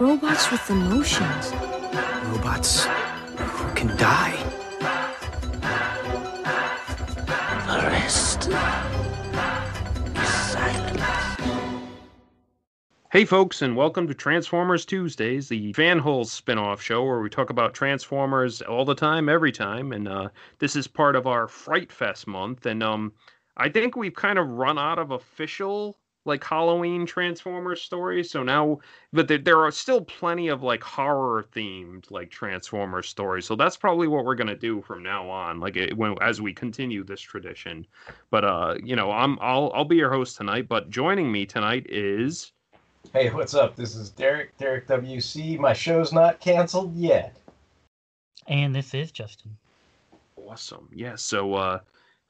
Robots with emotions. Robots who can die. The rest is silence. Hey, folks, and welcome to Transformers Tuesdays, the Fanholes spin-off show where we talk about Transformers all the time, every time. And uh, this is part of our Fright Fest month. And um, I think we've kind of run out of official like Halloween Transformers stories. So now, but there, there are still plenty of like horror themed like Transformers stories. So that's probably what we're gonna do from now on, like it, when as we continue this tradition. But uh, you know, I'm I'll I'll be your host tonight. But joining me tonight is. Hey, what's up? This is Derek, Derek WC. My show's not canceled yet. And this is Justin. Awesome. Yeah. So uh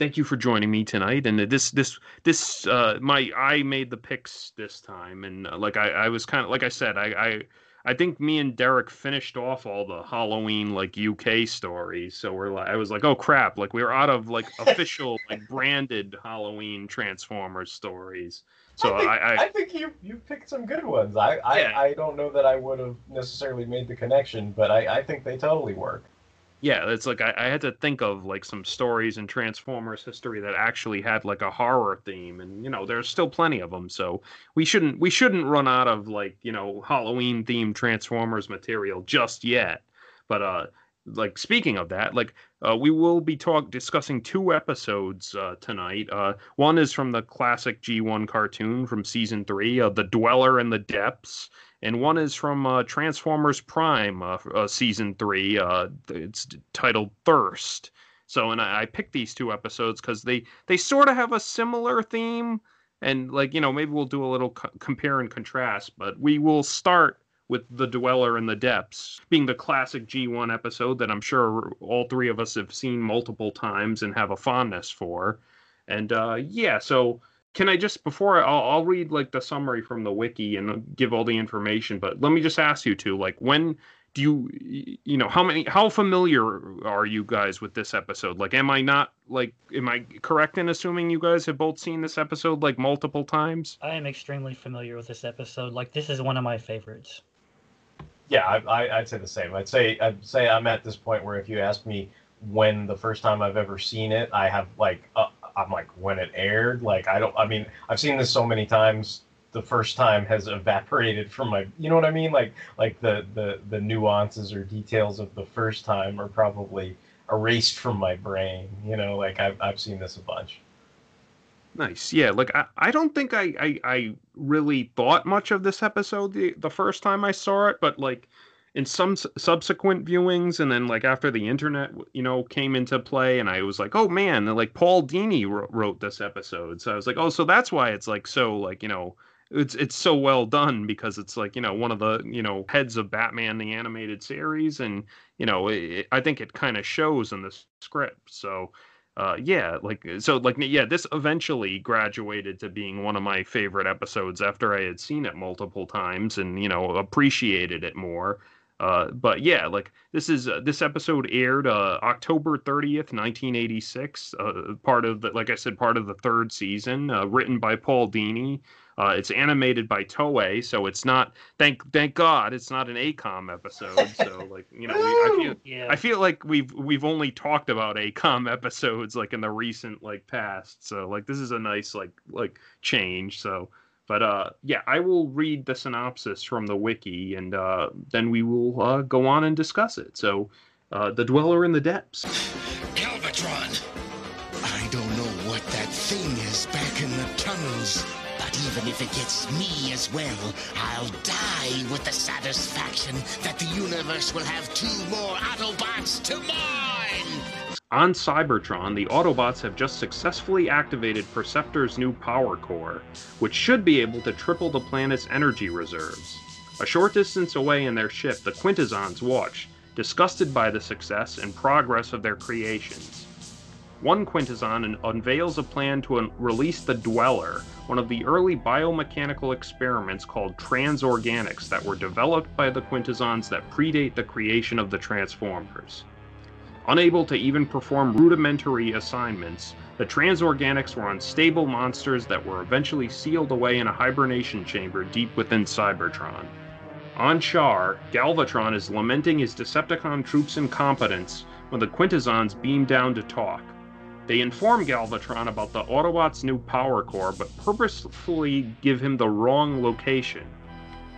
thank you for joining me tonight. And this this this uh my I made the picks this time and uh, like I I was kind of like I said I I I think me and Derek finished off all the Halloween like UK stories. So we're like I was like, "Oh crap, like we were out of like official like branded Halloween Transformers stories." So I think, I, I, I think you you picked some good ones. I I, I don't know that I would have necessarily made the connection, but I, I think they totally work. Yeah, it's like I, I had to think of like some stories in Transformers history that actually had like a horror theme, and you know, there's still plenty of them. So we shouldn't we shouldn't run out of like you know Halloween themed Transformers material just yet. But uh, like speaking of that, like uh, we will be talk discussing two episodes uh, tonight. Uh, one is from the classic G1 cartoon from season three, uh, The Dweller in the Depths, and one is from uh, Transformers Prime, uh, uh, season three. Uh, it's titled Thirst. So, and I, I picked these two episodes because they they sort of have a similar theme, and like you know maybe we'll do a little co- compare and contrast. But we will start with the Dweller in the Depths being the classic G1 episode that I'm sure all three of us have seen multiple times and have a fondness for. And uh, yeah, so can I just before I, I'll, I'll read like the summary from the wiki and give all the information, but let me just ask you two, like when do you you know how many how familiar are you guys with this episode? Like, am I not like am I correct in assuming you guys have both seen this episode like multiple times? I am extremely familiar with this episode. Like, this is one of my favorites. Yeah, I, I I'd say the same. I'd say I'd say I'm at this point where if you ask me when the first time I've ever seen it, I have like uh, I'm like when it aired. Like I don't. I mean, I've seen this so many times. The first time has evaporated from my. You know what I mean? Like like the the the nuances or details of the first time are probably erased from my brain. You know, like I've I've seen this a bunch. Nice. Yeah, like I, I don't think I, I I really thought much of this episode the the first time I saw it, but like in some subsequent viewings and then like after the internet you know came into play and I was like, "Oh man, like Paul Dini wr- wrote this episode." So I was like, "Oh, so that's why it's like so like, you know, it's it's so well done because it's like, you know, one of the, you know, heads of Batman the animated series and, you know, it, I think it kind of shows in the script. So uh yeah like so like yeah this eventually graduated to being one of my favorite episodes after i had seen it multiple times and you know appreciated it more uh but yeah like this is uh, this episode aired uh october 30th 1986 uh part of the like i said part of the third season uh, written by paul dini uh, it's animated by Toei, so it's not. Thank thank God, it's not an AKOM episode. So like you know, we, I feel Yeah. I feel like we've we've only talked about AKOM episodes like in the recent like past. So like this is a nice like like change. So but uh yeah, I will read the synopsis from the wiki and uh then we will uh, go on and discuss it. So uh the dweller in the depths. Galvatron! I don't know what that thing is back in the tunnels, but even if it gets me as well, I'll die with the satisfaction that the universe will have two more Autobots to mine! On Cybertron, the Autobots have just successfully activated Perceptor's new power core, which should be able to triple the planet's energy reserves. A short distance away in their ship, the Quintessons watch, disgusted by the success and progress of their creations. One Quintesson unveils a plan to un- release the Dweller, one of the early biomechanical experiments called transorganics that were developed by the Quintessons that predate the creation of the Transformers. Unable to even perform rudimentary assignments, the transorganics were unstable monsters that were eventually sealed away in a hibernation chamber deep within Cybertron. On Char, Galvatron is lamenting his Decepticon troops' incompetence when the Quintessons beam down to talk. They inform Galvatron about the Autobots' new power core, but purposefully give him the wrong location.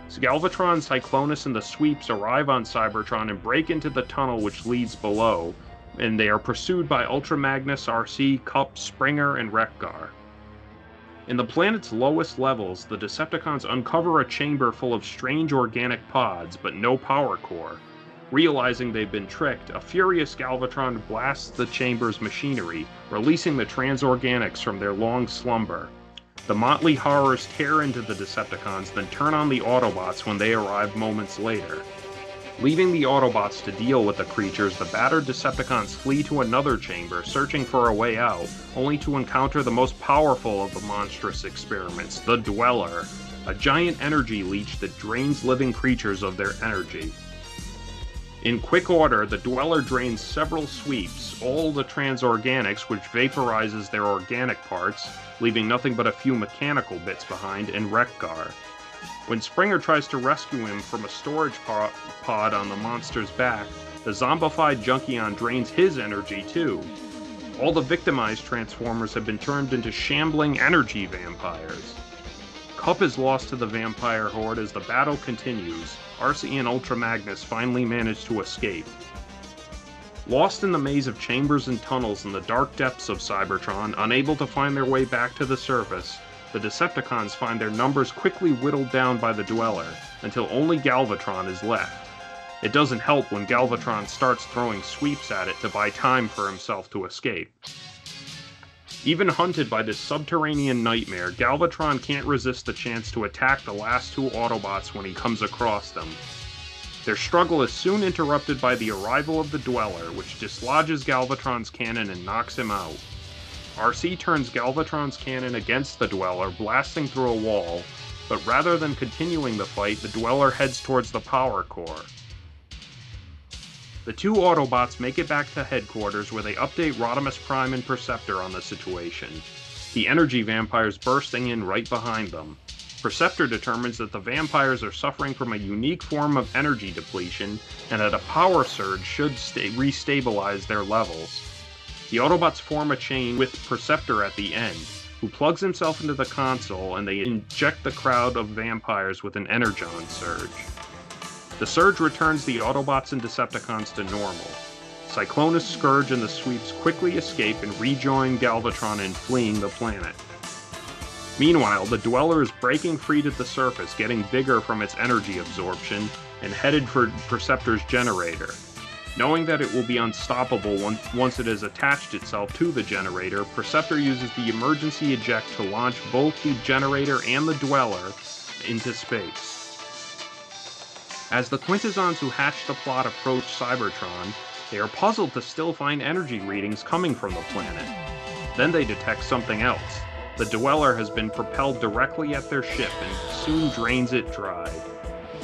So Galvatron, Cyclonus, and the Sweeps arrive on Cybertron and break into the tunnel which leads below, and they are pursued by Ultra Magnus, Arcee, Kup, Springer, and Wreck-Gar. In the planet's lowest levels, the Decepticons uncover a chamber full of strange organic pods, but no power core. Realizing they've been tricked, a furious Galvatron blasts the chamber's machinery, releasing the transorganics from their long slumber. The motley horrors tear into the Decepticons, then turn on the Autobots when they arrive moments later. Leaving the Autobots to deal with the creatures, the battered Decepticons flee to another chamber, searching for a way out, only to encounter the most powerful of the monstrous experiments, the Dweller, a giant energy leech that drains living creatures of their energy. In quick order, the Dweller drains several sweeps, all the transorganics, which vaporizes their organic parts, leaving nothing but a few mechanical bits behind, and Wreck-Gar. When Springer tries to rescue him from a storage pod on the monster's back, the zombified Junkion drains his energy too. All the victimized Transformers have been turned into shambling energy vampires. Kup is lost to the vampire horde as the battle continues. Arcee and Ultra Magnus finally manage to escape. Lost in the maze of chambers and tunnels in the dark depths of Cybertron, unable to find their way back to the surface, the Decepticons find their numbers quickly whittled down by the Dweller, until only Galvatron is left. It doesn't help when Galvatron starts throwing sweeps at it to buy time for himself to escape. Even hunted by this subterranean nightmare, Galvatron can't resist the chance to attack the last two Autobots when he comes across them. Their struggle is soon interrupted by the arrival of the Dweller, which dislodges Galvatron's cannon and knocks him out. Arcee turns Galvatron's cannon against the Dweller, blasting through a wall, but rather than continuing the fight, the Dweller heads towards the power core. The two Autobots make it back to headquarters where they update Rodimus Prime and Perceptor on the situation. The energy vampires bursting in right behind them. Perceptor determines that the vampires are suffering from a unique form of energy depletion and that a power surge should sta- restabilize their levels. The Autobots form a chain with Perceptor at the end, who plugs himself into the console and they inject the crowd of vampires with an Energon surge. The surge returns the Autobots and Decepticons to normal. Cyclonus, Scourge, and the Sweeps quickly escape and rejoin Galvatron in fleeing the planet. Meanwhile, the Dweller is breaking free to the surface, getting bigger from its energy absorption, and headed for Perceptor's generator. Knowing that it will be unstoppable once, it has attached itself to the generator, Perceptor uses the emergency eject to launch both the generator and the Dweller into space. As the Quintessons who hatched the plot approach Cybertron, they are puzzled to still find energy readings coming from the planet. Then they detect something else. The Dweller has been propelled directly at their ship and soon drains it dry.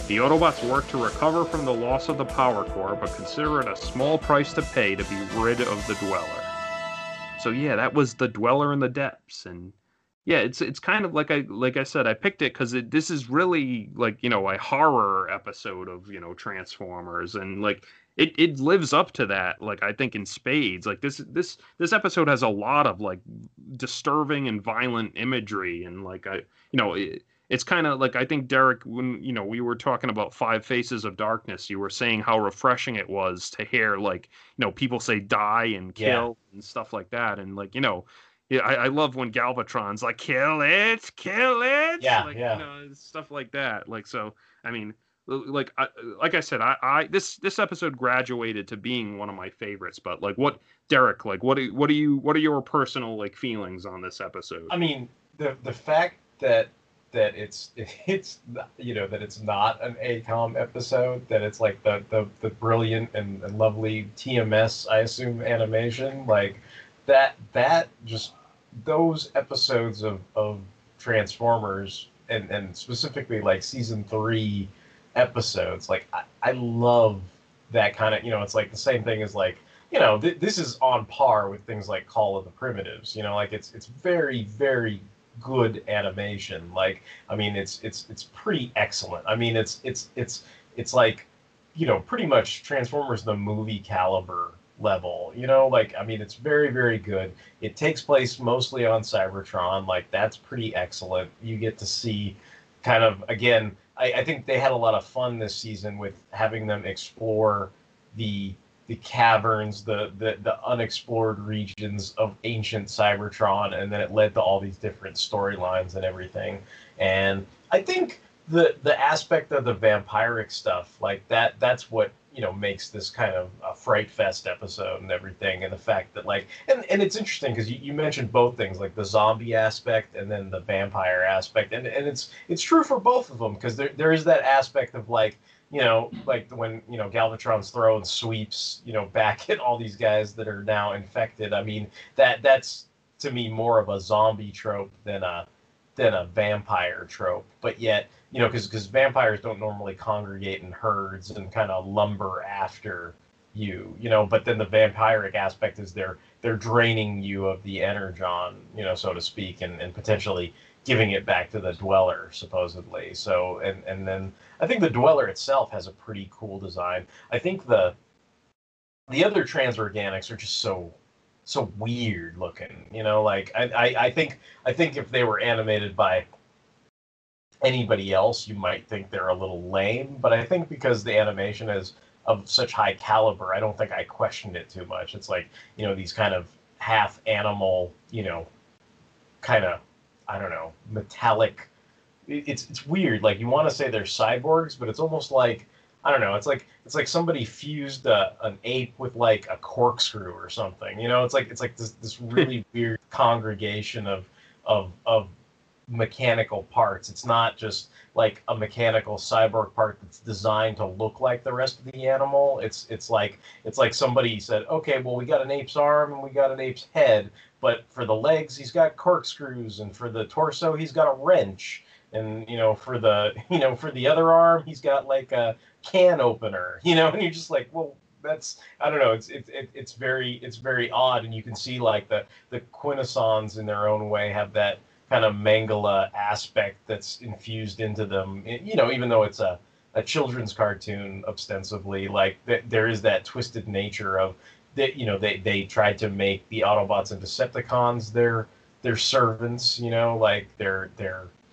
The Autobots work to recover from the loss of the power core, but consider it a small price to pay to be rid of the Dweller. So yeah, that was the Dweller in the Depths, and yeah, it's it's kind of like I like I said, I picked it because this is really like you know a horror episode of you know Transformers, and like it it lives up to that. Like I think in spades. Like this this this episode has a lot of like disturbing and violent imagery, and like I you know. It, it's kind of like I think Derek, when you know we were talking about Five Faces of Darkness, you were saying how refreshing it was to hear like you know people say die and kill Yeah. and stuff like that, and like you know, I, I love when Galvatron's like kill it, kill it, Yeah, like, yeah. you know, stuff like that. Like so, I mean, like I, like I said, I, I this this episode graduated to being one of my favorites. But like, what Derek, like, what do what do you what are your personal like feelings on this episode? I mean, the the fact that that it's it's you know that it's not an AKOM episode, that it's like the the, the brilliant and, and lovely TMS, I assume animation, like that that just those episodes of of Transformers and and specifically like season three episodes, like I, I love that kind of you know it's like the same thing as like you know th- this is on par with things like Call of the Primitives, you know like it's it's very very good animation. Like, I mean, it's it's it's pretty excellent. I mean, it's it's it's it's like, you know, pretty much Transformers the movie caliber level. You know, like I mean, it's very very good. It takes place mostly on Cybertron. Like, that's pretty excellent. You get to see, kind of again. I, I think they had a lot of fun this season with having them explore the the caverns, the, the the unexplored regions of ancient Cybertron, and then it led to all these different storylines and everything. And I think the the aspect of the vampiric stuff, like that, that's what you know makes this kind of a fright fest episode and everything, and the fact that like, and and it's interesting because you, you mentioned both things, like the zombie aspect and then the vampire aspect, and and it's it's true for both of them because there there is that aspect of like you know, like when you know Galvatron's throwing sweeps, you know, back at all these guys that are now infected. I mean, that that's to me more of a zombie trope than a than a vampire trope. But yet, you know, because because vampires don't normally congregate in herds and kind of lumber after you, you know. But then the vampiric aspect is they're they're draining you of the energon, you know, so to speak, and and potentially giving it back to the dweller supposedly. So and and then I think the dweller itself has a pretty cool design. I think the the other transorganics are just so so weird looking. You know, like I, I, I think I think if they were animated by anybody else, you might think they're a little lame. But I think because the animation is of such high caliber, I don't think I questioned it too much. It's like you know these kind of half animal, you know, kind of I don't know, metallic. It's it's weird. Like you want to say they're cyborgs, but it's almost like I don't know. It's like it's like somebody fused a, an ape with like a corkscrew or something. You know, it's like it's like this this really weird congregation of of of mechanical parts. It's not just like a mechanical cyborg part that's designed to look like the rest of the animal. It's it's like it's like somebody said, okay, well we got an ape's arm and we got an ape's head, but for the legs he's got corkscrews and for the torso he's got a wrench and you know for the you know for the other arm he's got like a can opener you know and you're just like well that's i don't know it's it's it's very it's very odd and you can see like the the quintessons in their own way have that kind of Mengele aspect that's infused into them eh, you know even though it's a a children's cartoon ostensibly like th- there is that twisted nature of that you know they they tried to make the Autobots and Decepticons their their servants, you know, like their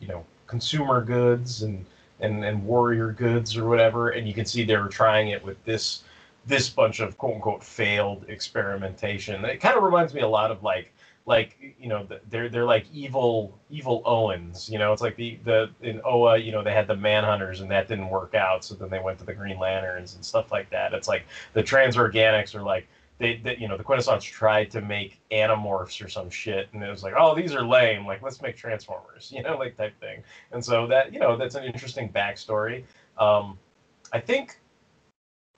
you know consumer goods and and and warrior goods or whatever, and you can see they were trying it with this this bunch of quote unquote failed experimentation. It kind of reminds me a lot of like like you know they're they're like evil evil Oans. You know, it's like the the in Oa, you know, they had the Manhunters and that didn't work out, so then they went to the Green Lanterns and stuff like that. It's like the Transorganics are like they, they, you know the quintessons tried to make animorphs or some shit and it was like oh these are lame like let's make transformers you know like type thing. And so that you know that's an interesting backstory. Um, i think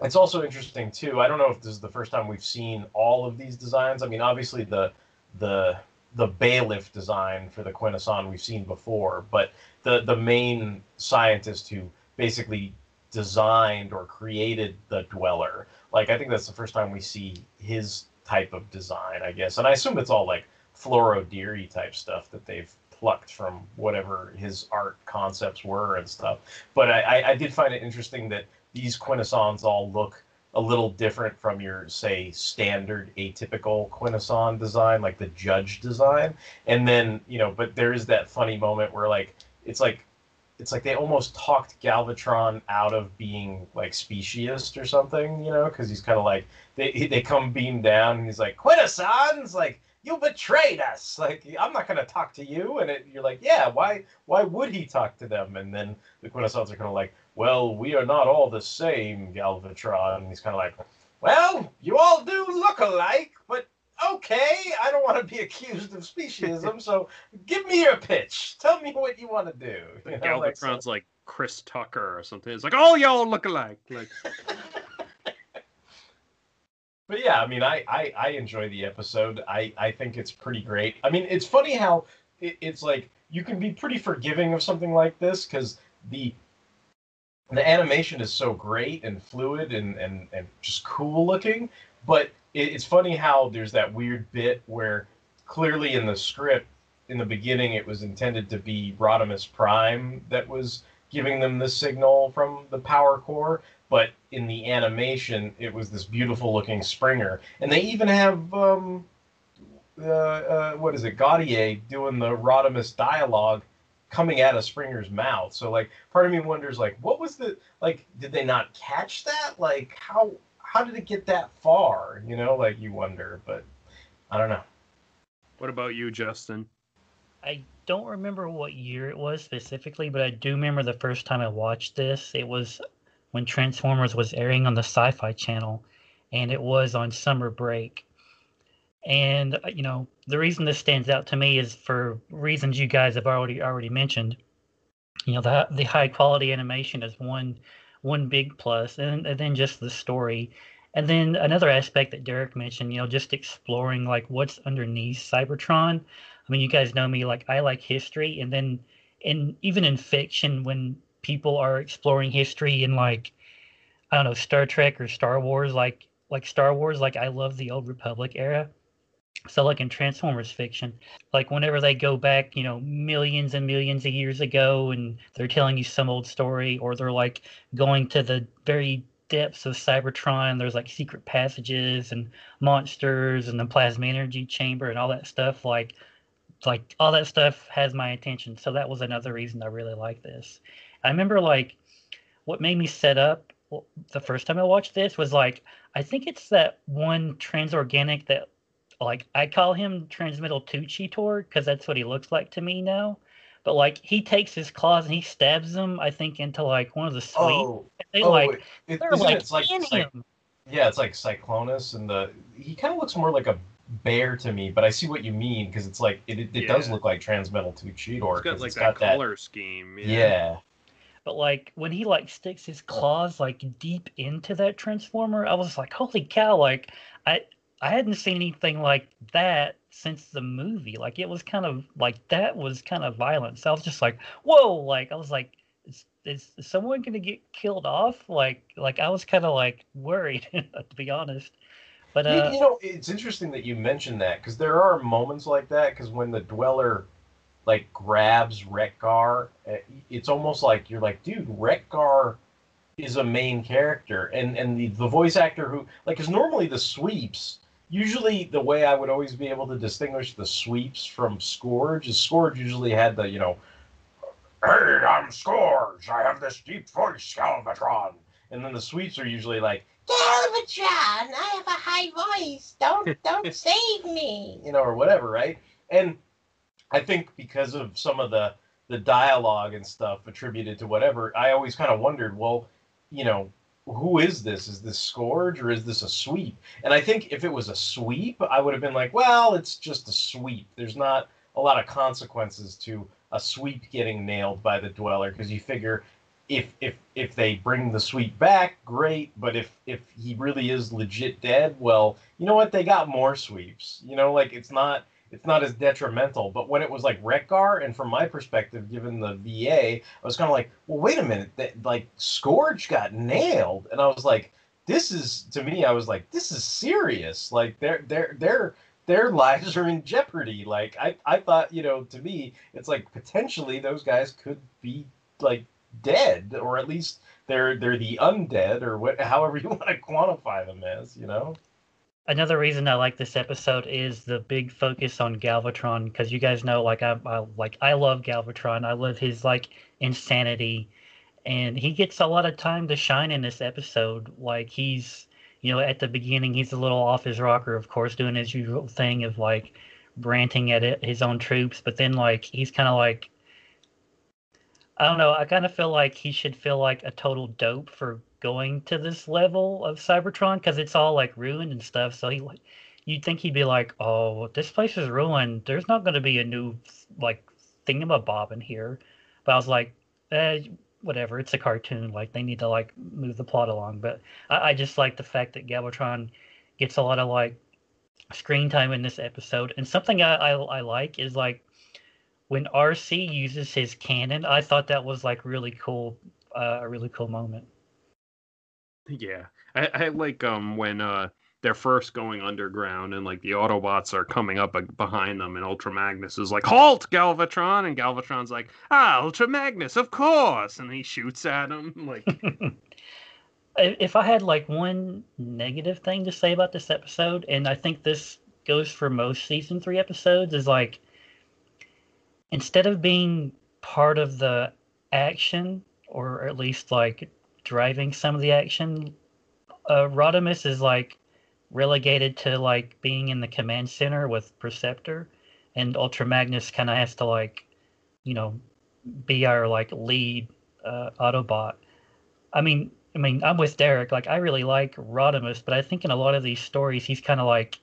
it's also interesting too i don't know if this is the first time we've seen all of these designs. I mean obviously the the the bailiff design for the quintesson we've seen before but the the main scientist who basically designed or created the dweller like I think that's the first time we see his type of design, I guess. And I assume it's all like Floro Dery type stuff that they've plucked from whatever his art concepts were and stuff. But I, I did find it interesting that these quintessons all look a little different from your say standard atypical quintesson design like the judge design and then you know but there is that funny moment where like it's like it's like they almost talked Galvatron out of being like speciest or something, you know, because he's kind of like they they come beam down and he's like Quintessons, like you betrayed us, like I'm not gonna talk to you, and it, you're like, yeah, why why would he talk to them? And then the Quintessons are kind of like, well, we are not all the same, Galvatron. And he's kind of like, well, you all do look alike, but okay, I don't want to be accused of speciesism, so give me your pitch. Tell me what you want to do. You know, like, Galvatron's like Chris Tucker or something. It's like, oh, y'all look alike. Like, but yeah, I mean, I, I I enjoy the episode. I I think it's pretty great. I mean, it's funny how it, it's like you can be pretty forgiving of something like this because the the animation is so great and fluid and and and just cool looking. But it, it's funny how there's that weird bit where clearly in the script in the beginning it was intended to be Rodimus Prime that was giving them the signal from the power core, but in the animation it was this beautiful looking Springer, and they even have um, uh, uh, what is it, Gaudier doing the Rodimus dialogue coming out of Springer's mouth. So like, part of me wonders like, what was the like? Did they not catch that? Like, how how did it get that far? You know, like you wonder, but I don't know. what about you, Justin? I don't remember what year it was specifically, but I do remember the first time I watched this. It was when Transformers was airing on the Sci Fi channel, and it was on summer break. And, uh, you know, the reason this stands out to me is for reasons you guys have already already mentioned. You know, the, the high quality animation is one one big plus, and, and then just the story. And then another aspect that Derek mentioned, you know, just exploring like what's underneath Cybertron. I mean, you guys know me, like I like history, and then and even in fiction, when people are exploring history in like I don't know Star Trek or Star Wars, like like Star Wars, like I love the Old Republic era. So like in Transformers fiction, like whenever they go back, you know, millions and millions of years ago, and they're telling you some old story, or they're like going to the very depths of Cybertron. There's like secret passages and monsters and the plasma energy chamber and all that stuff. Like like all that stuff has my attention. So that was another reason I really like this. I remember like what made me set up the first time I watched this was like I think it's that one transorganic that like I call him Transmetal 2 Cheetor because that's what he looks like to me now. But like he takes his claws and he stabs them, I think, into like one of the suites. Oh, and they oh, like it, they're like, it's like, in it's like him. yeah, it's like Cyclonus, and the he kind of looks more like a bear to me. But I see what you mean because it's like it, it, it does look like Transmetal Two Cheetor. It's got 'cause like it's that got color scheme. Yeah. But like when he like sticks his claws like deep into that transformer, I was like, holy cow! Like I I hadn't seen anything like that since the movie. Like it was kind of like that was kind of violent. So I was just like, whoa! Like I was like, is, is someone gonna get killed off? Like like I was kind of like worried to be honest. But You- uh, you, know, it's interesting that you mentioned that because there are moments like that. Because when the Dweller like grabs Wreck-Gar, eh, it's almost like you're like, dude, Wreck-Gar is a main character, and and the the voice actor who like, because normally the sweeps. Usually, the way I would always be able to distinguish the sweeps from Scourge is Scourge usually had the, you know, Hey, I'm Scourge. I have this deep voice, Galvatron. And then the sweeps are usually like, Galvatron, I have a high voice. Don't don't save me. you know, or whatever, right? And I think because of some of the the dialogue and stuff attributed to whatever, I always kind of wondered, well, you know, who is this? Is this Scourge or is this a sweep? And I think if it was a sweep, I would have been like, well, it's just a sweep. There's not a lot of consequences to a sweep getting nailed by the dweller because you figure if if if they bring the sweep back, great. But if if he really is legit dead, well, you know what? They got more sweeps. You know, like it's not it's not as detrimental. But when it was like Wreck-Gar, and from my perspective, given the VA, I was kind of like, well, wait a minute, that like Scourge got nailed, and I was like, this is to me, I was like, this is serious. Like they're they're they're their lives are in jeopardy. Like I, I thought, you know, to me, it's like potentially those guys could be like dead, or at least they're they're the undead, or what, however you want to quantify them as, you know. Another reason I like this episode is the big focus on Galvatron because you guys know like I, I like I love Galvatron. I love his like insanity and he gets a lot of time to shine in this episode. Like he's you know at the beginning he's a little off his rocker of course doing his usual thing of like ranting at it, his own troops, but then like he's kind of like I don't know. I kind of feel like he should feel like a total dope for going to this level of Cybertron because it's all like ruined and stuff. So he, you'd think he'd be like, "Oh, this place is ruined. There's not going to be a new like thingamabob in here." But I was like, eh, whatever. It's a cartoon. Like they need to like move the plot along. But I, I just like the fact that Galvatron gets a lot of like screen time in this episode. And something I, I, I like is like when Arcee uses his cannon. I thought that was like really cool, uh, a really cool moment. Yeah, I, I like um when uh they're first going underground and like the Autobots are coming up behind them and Ultra Magnus is like halt Galvatron! And Galvatron's like ah Ultra Magnus of course! And he shoots at him like if I had like one negative thing to say about this episode and I think this goes for most season 3 episodes is like instead of being part of the action or at least like driving some of the action uh, Rodimus is like relegated to like being in the command center with Perceptor, and Ultra Magnus kind of has to like, you know, be our like lead uh, Autobot. I mean, I mean, I'm with Derek. Like, I really like Rodimus, but I think in a lot of these stories, he's kind of like,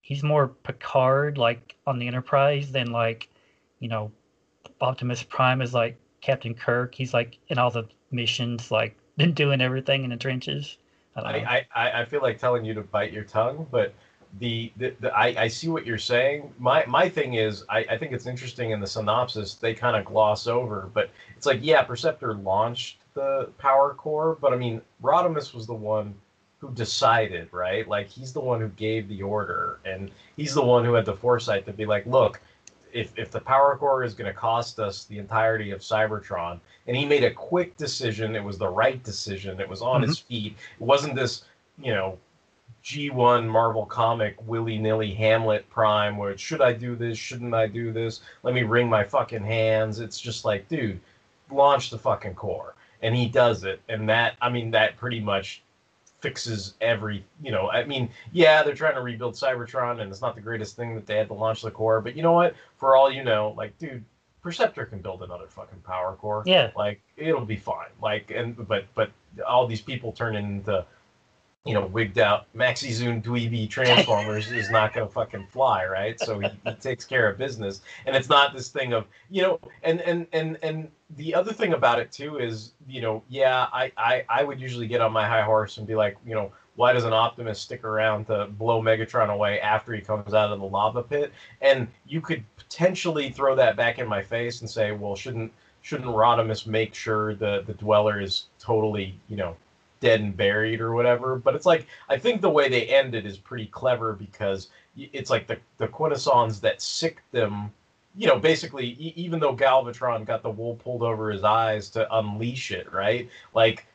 he's more Picard, like on the Enterprise, than like, you know, Optimus Prime is like Captain Kirk. He's like in all the missions, like doing everything in the trenches. I, I, I feel like telling you to bite your tongue, but the, the, the I, I see what you're saying. My my thing is I, I think it's interesting in the synopsis they kind of gloss over, but it's like yeah, Perceptor launched the power core, but I mean Rodimus was the one who decided, right? Like he's the one who gave the order, and he's the one who had the foresight to be like, look, if if the power core is going to cost us the entirety of Cybertron, and he made a quick decision, it was the right decision. It was on mm-hmm. his feet. It wasn't this, you know, G1 Marvel comic willy nilly Hamlet Prime where should I do this? Shouldn't I do this? Let me wring my fucking hands. It's just like, dude, launch the fucking core. And he does it. And that, I mean, that pretty much fixes every you know i mean yeah they're trying to rebuild cybertron and it's not the greatest thing that they had to launch the core but you know what? For all you know like dude perceptor can build another fucking power core. Yeah. Like it'll be fine. Like and but but all these people turn into you know, wigged out Maxi Zoom dweeby Transformers is not going to fucking fly, right? So he, he, takes care of business, and it's not this thing of you know, and and and and the other thing about it too is you know, yeah, I I I would usually get on my high horse and be like, you know, why does an Optimus stick around to blow Megatron away after he comes out of the lava pit? And you could potentially throw that back in my face and say, well, shouldn't shouldn't Rodimus make sure the the Dweller is totally you know dead and buried or whatever. But it's like I think the way they end it is pretty clever because it's like the the Quintessons that sick them. You know, basically, e- even though Galvatron got the wool pulled over his eyes to unleash it, right? Like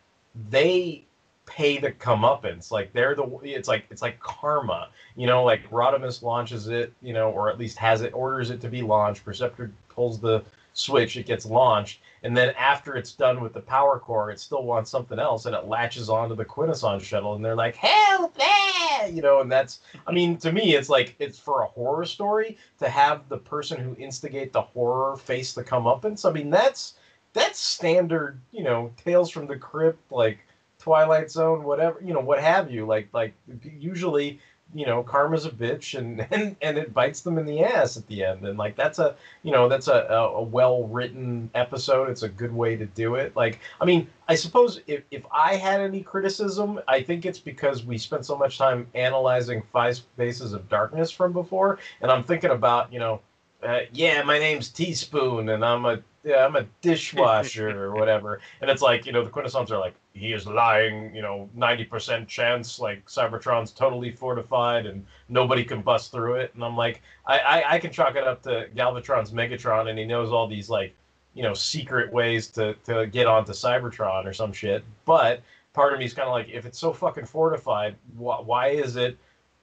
they pay the comeuppance. Like they're the it's like it's like karma. You know, like Rodimus launches it, you know, or at least has it orders it to be launched. Perceptor pulls the switch, it gets launched, and then after it's done with the power core, it still wants something else, and it latches onto the Quintesson shuttle, and they're like, "Help there!" You know, and that's, I mean, to me, it's like it's for a horror story to have the person who instigate the horror face the comeuppance. I mean, that's that's standard, you know, Tales from the Crypt, like Twilight Zone, whatever, you know, what have you. Like, like usually you know karma's a bitch and, and and it bites them in the ass at the end. And like that's a you know that's a, a, well written episode. It's a good way to do it. Like i mean i suppose if, if i had any criticism i think it's because we spent so much time analyzing five faces of darkness from before. And i'm thinking about you know uh, yeah my name's teaspoon and i'm a yeah, I'm a dishwasher or whatever. And it's like, you know, the Quintessons are like, he is lying, you know, 90% chance, like Cybertron's totally fortified and nobody can bust through it. And I'm like, I, I, I can chalk it up to Galvatron's Megatron and he knows all these, like, you know, secret ways to, to get onto Cybertron or some shit. But part of me is kind of like, if it's so fucking fortified, wh- why is it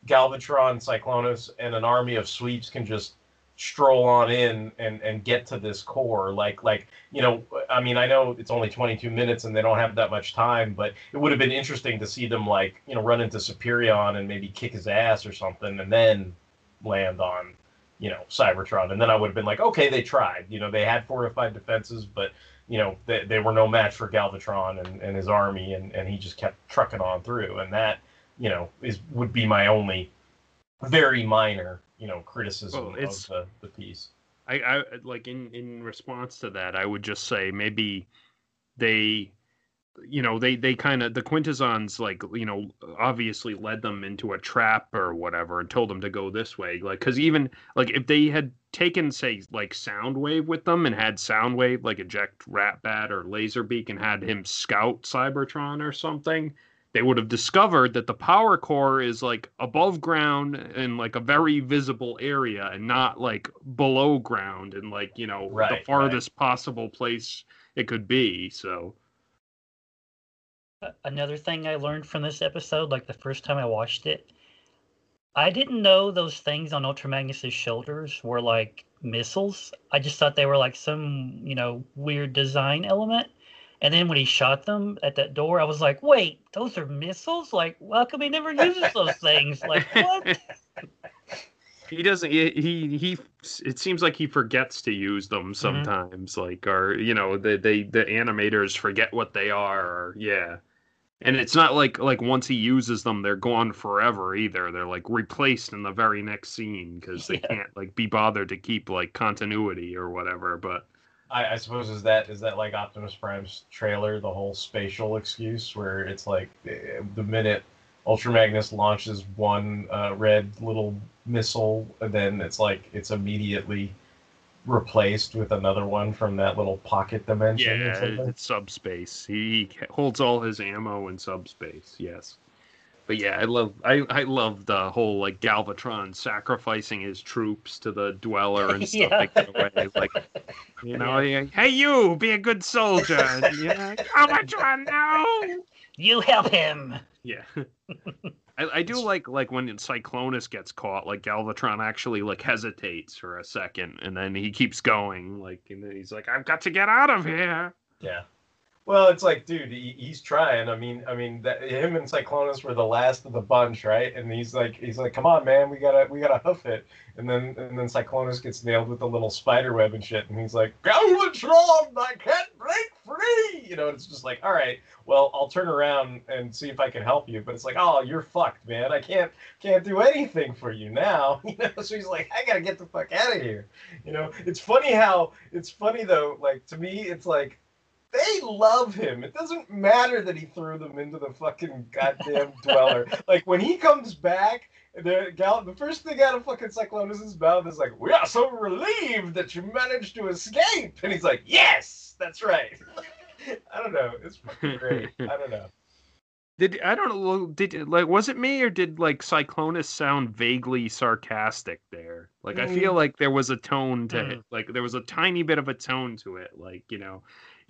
Galvatron, Cyclonus, and an army of sweeps can just stroll on in and and get to this core like like you know i mean i know it's only 22 minutes and they don't have that much time but it would have been interesting to see them like you know run into superion and maybe kick his ass or something and then land on you know, Cybertron. And then I would have been like, okay, they tried. You know, they had fortified defenses, but you know, they, they were no match for Galvatron and, and his army, and, and he just kept trucking on through. And that, you know, is would be my only very minor, you know, criticism Well, of the, the piece. I, I like in in response to that, I would just say maybe they, you know, they they kind of the Quintessons like you know obviously led them into a trap or whatever and told them to go this way, like because even like if they had taken say like Soundwave with them and had Soundwave like eject Ratbat or Laserbeak and had him scout Cybertron or something, they would have discovered that the power core is like above ground in like a very visible area and not like below ground and like you know Right, the right. farthest possible place it could be so Another thing I learned from this episode, like the first time I watched it, I didn't know those things on Ultra Magnus's shoulders were like missiles. I just thought they were like some, you know, weird design element. And then when he shot them at that door, I was like, wait, those are missiles? Like, how come he never uses those things? Like, what? he doesn't he, he he it seems like he forgets to use Mm-hmm. them sometimes like or you know they, they the animators forget what they are or yeah and it's not like like once he uses them they're gone forever either they're like replaced in the very next scene because they Yeah. can't like be bothered to keep like continuity or whatever but I, I suppose is that is that like Optimus Prime's trailer, the whole spatial excuse, where it's like eh, the minute Ultra Magnus launches one uh, red little missile, then it's like it's immediately replaced with another one from that little pocket dimension. yeah it's subspace he holds all his ammo in subspace yes but yeah i love i i love the whole like galvatron sacrificing his troops to the dweller and stuff Yeah. like that like you know like, hey you be a good soldier and you're like, galvatron no You help him. yeah I, I do like like when Cyclonus gets caught, like Galvatron actually like hesitates for a second, and then he keeps going, like and then he's like, "I've got to get out of here." Yeah. Well, it's like, dude, he, he's trying. I mean, I mean, that, him and Cyclonus were the last of the bunch, right? And he's like, he's like, come on, man, we gotta, we gotta hoof it. And then, and then Cyclonus gets nailed with the little spider web and shit, and he's like, Galvatron, I can't break free. You know, it's just like, all right, well, I'll turn around and see if I can help you. But it's like, oh, you're fucked, man. I can't, can't do anything for you now. You know, so he's like, I gotta get the fuck out of here. You know, it's funny how, it's funny though. Like to me, it's like they love him. It doesn't matter that he threw them into the fucking goddamn dweller. Like when he comes back, the gal, the first thing out of fucking Cyclonus's mouth is like, "We are so relieved that you managed to escape," and he's like, "Yes, that's right." I don't know. It's fucking great. I don't know. Did I don't know? Did like was it me or did like Cyclonus sound vaguely sarcastic there? Like I feel Mm. like there was a tone to it. Mm. Like there was a tiny bit of a tone to it. Like you know,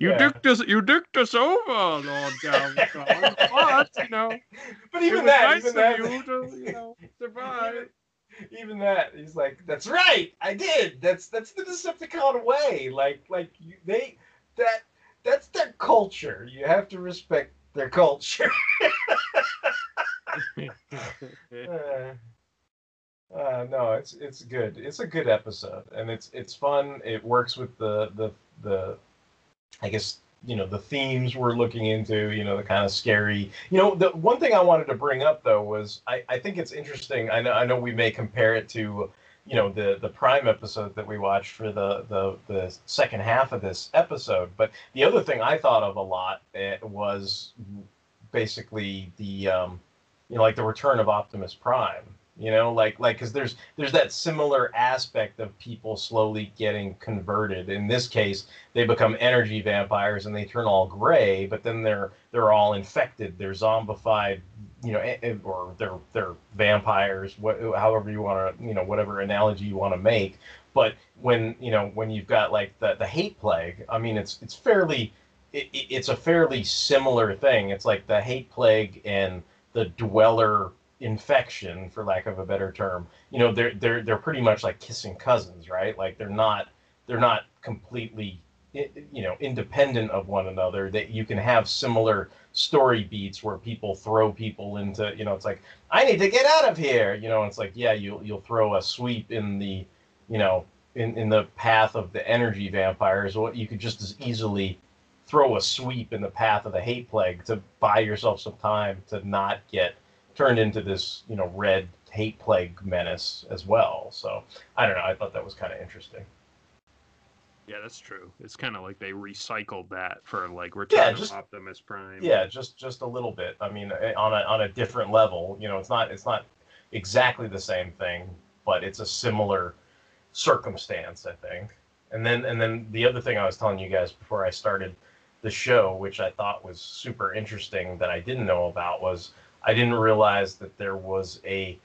you Yeah. dicked us, you dicked us over, Lord Galvatron. but you know, But even that, nice even that, you to you know survive. even that he's like that's right i did that's that's the decepticon way like like you, they that that's their culture you have to respect their culture uh, uh, no it's it's good it's a good episode and it's it's fun it works with the the the i guess you know the themes we're looking into you know the kind of scary you know the one thing i wanted to bring up though was i i think it's interesting i know i know we may compare it to you know the the prime episode that we watched for the the the second half of this episode but the other thing i thought of a lot eh, was basically the um you know like the return of optimus prime you know like like because there's there's that similar aspect of people slowly getting converted. In this case they become energy vampires and they turn all gray but then they're they're all infected. They're zombified you know eh, eh, or they're they're vampires what however you want to you know whatever analogy you want to make. But when you know when you've got like the the hate plague i mean it's it's fairly it, it- it's a fairly similar thing. It's like the hate plague and the dweller infection for lack of a better term. You know they're they're they're pretty much like kissing cousins right? Like they're not they're not completely you know independent of one another. That you can have similar story beats where people throw people into you know it's like i need to get out of here. You know it's like yeah you'll you'll throw a sweep in the you know, in, in the path of the energy vampires, what you could just as easily throw a sweep in the path of the hate plague to buy yourself some time to not get turned into this, you know, red hate plague menace as well. So I don't know. I thought that was kind of interesting. Yeah, that's true. It's kind of like they recycled that for like Return Yeah, of Optimus Prime. Yeah, just just a little bit. I mean, eh, on a on a different level. You know, it's not it's not exactly the same thing, but it's a similar circumstance, I think. And then and then the other thing I was telling you guys before I started the show, which I thought was super interesting that I didn't know about, was I didn't realize that there was a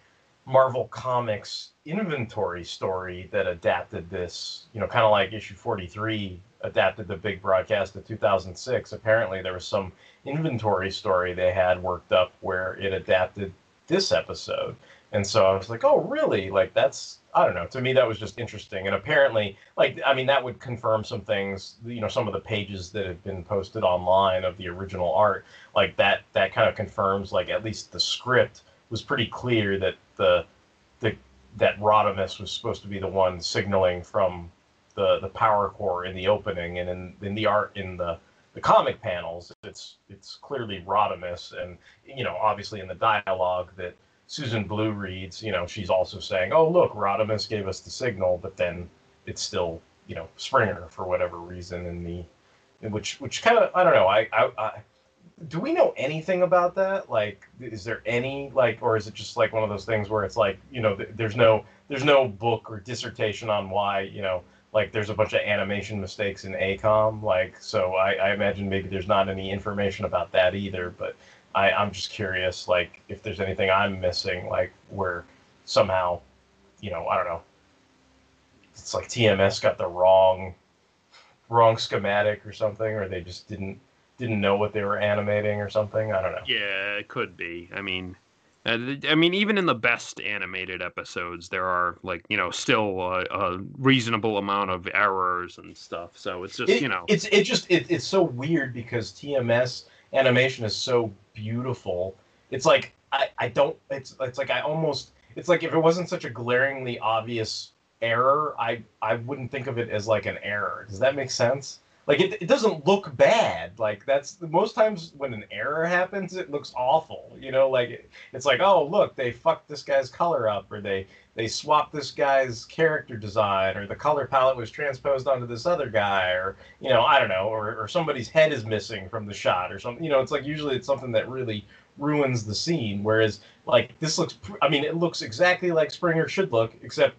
Marvel Comics inventory story that adapted this, you know, kind of like issue 43 adapted the big broadcast of 2006. Apparently, there was some inventory story they had worked up where it adapted this episode. And so I was like, oh, really? Like, that's, I don't know. To me, that was just interesting. And apparently, like, I mean, that would confirm some things, you know, some of the pages that have been posted online of the original art. Like, that, that kind of confirms, like, at least the script was pretty clear that the, the, that Rodimus was supposed to be the one signaling from the, the power core in the opening and in, in the art in the, the comic panels, it's it's clearly Rodimus, and you know, obviously in the dialogue that Susan Blue reads, you know, she's also saying, "Oh, look, Rodimus gave us the signal," but then it's still, you know, Springer for whatever reason in the, which which kind of I don't know. I, I I do we know anything about that? Like, is there any like, or is it just like one of those things where it's like, you know, th- there's no there's no book or dissertation on why, you know, like there's a bunch of animation mistakes in AKOM. Like, so I, I imagine maybe there's not any information about that either. But I, I'm just curious, like, if there's anything I'm missing, like where somehow, you know, I don't know, it's like TMS got the wrong wrong schematic or something, or they just didn't didn't know what they were animating or something. I don't know. Yeah, it could be. I mean, uh, I mean, even in the best animated episodes, there are like you know still a, a reasonable amount of errors and stuff. So it's just It- you know, it's it just it, it's so weird because TMS animation is so beautiful. It's like I, I don't it's it's like I almost it's like if it wasn't such a glaringly obvious error, I I wouldn't think of it as like an error. Does that make sense? Like it, it doesn't look bad. Like that's most times when an error happens, it looks awful. You know, like it, it's like oh look, they fucked this guy's color up, or they they swapped this guy's character design, or the color palette was transposed onto this other guy, or you know I don't know, or or somebody's head is missing from the shot, or something. You know, it's like usually it's something that really ruins the scene. Whereas like this looks, I mean, it looks exactly like Springer should look, except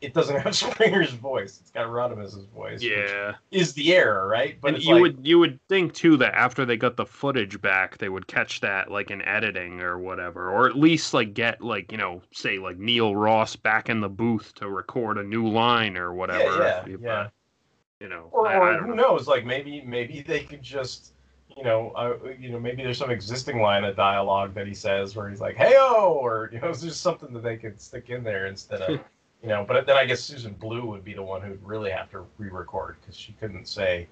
it doesn't have Springer's voice. It's got Rodimus's voice. which yeah. is the error, right? But and you like, would you would think too that after they got the footage back, they would catch that like in editing or whatever, or at least like get like you know say like Neil Ross back in the booth to record a new line or whatever. yeah, if, yeah. uh, you know, or, I- or I don't who know. knows? Like maybe maybe they could just, you know, uh, you know, maybe there's some existing line of dialogue that he says where he's like, "Heyo," or you know, it's just something that they could stick in there instead of, you know. But then I guess Susan Blue would be the one who'd really have to re-record because she couldn't say,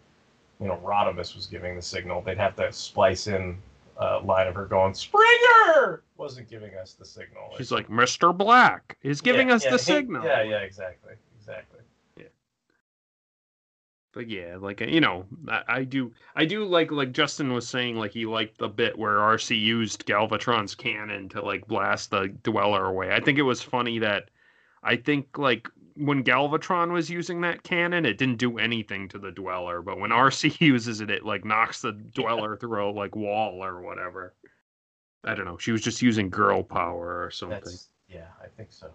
you know, Rodimus was giving the signal. They'd have to splice in a line of her going, "Springer wasn't giving us the signal." She's like, Mr. Black is giving Yeah, us yeah, the he- signal. Yeah, yeah, exactly, exactly. Yeah. But yeah, like you know, I, I do, I do like like Justin was saying, like he liked the bit where Arcee used Galvatron's cannon to like blast the Dweller away. I think it was funny that I think like when Galvatron was using that cannon, it didn't do anything to the Dweller, but when Arcee uses it, it like knocks the Dweller through a like wall or whatever. I don't know. She was just using girl power or something That's yeah, I think so.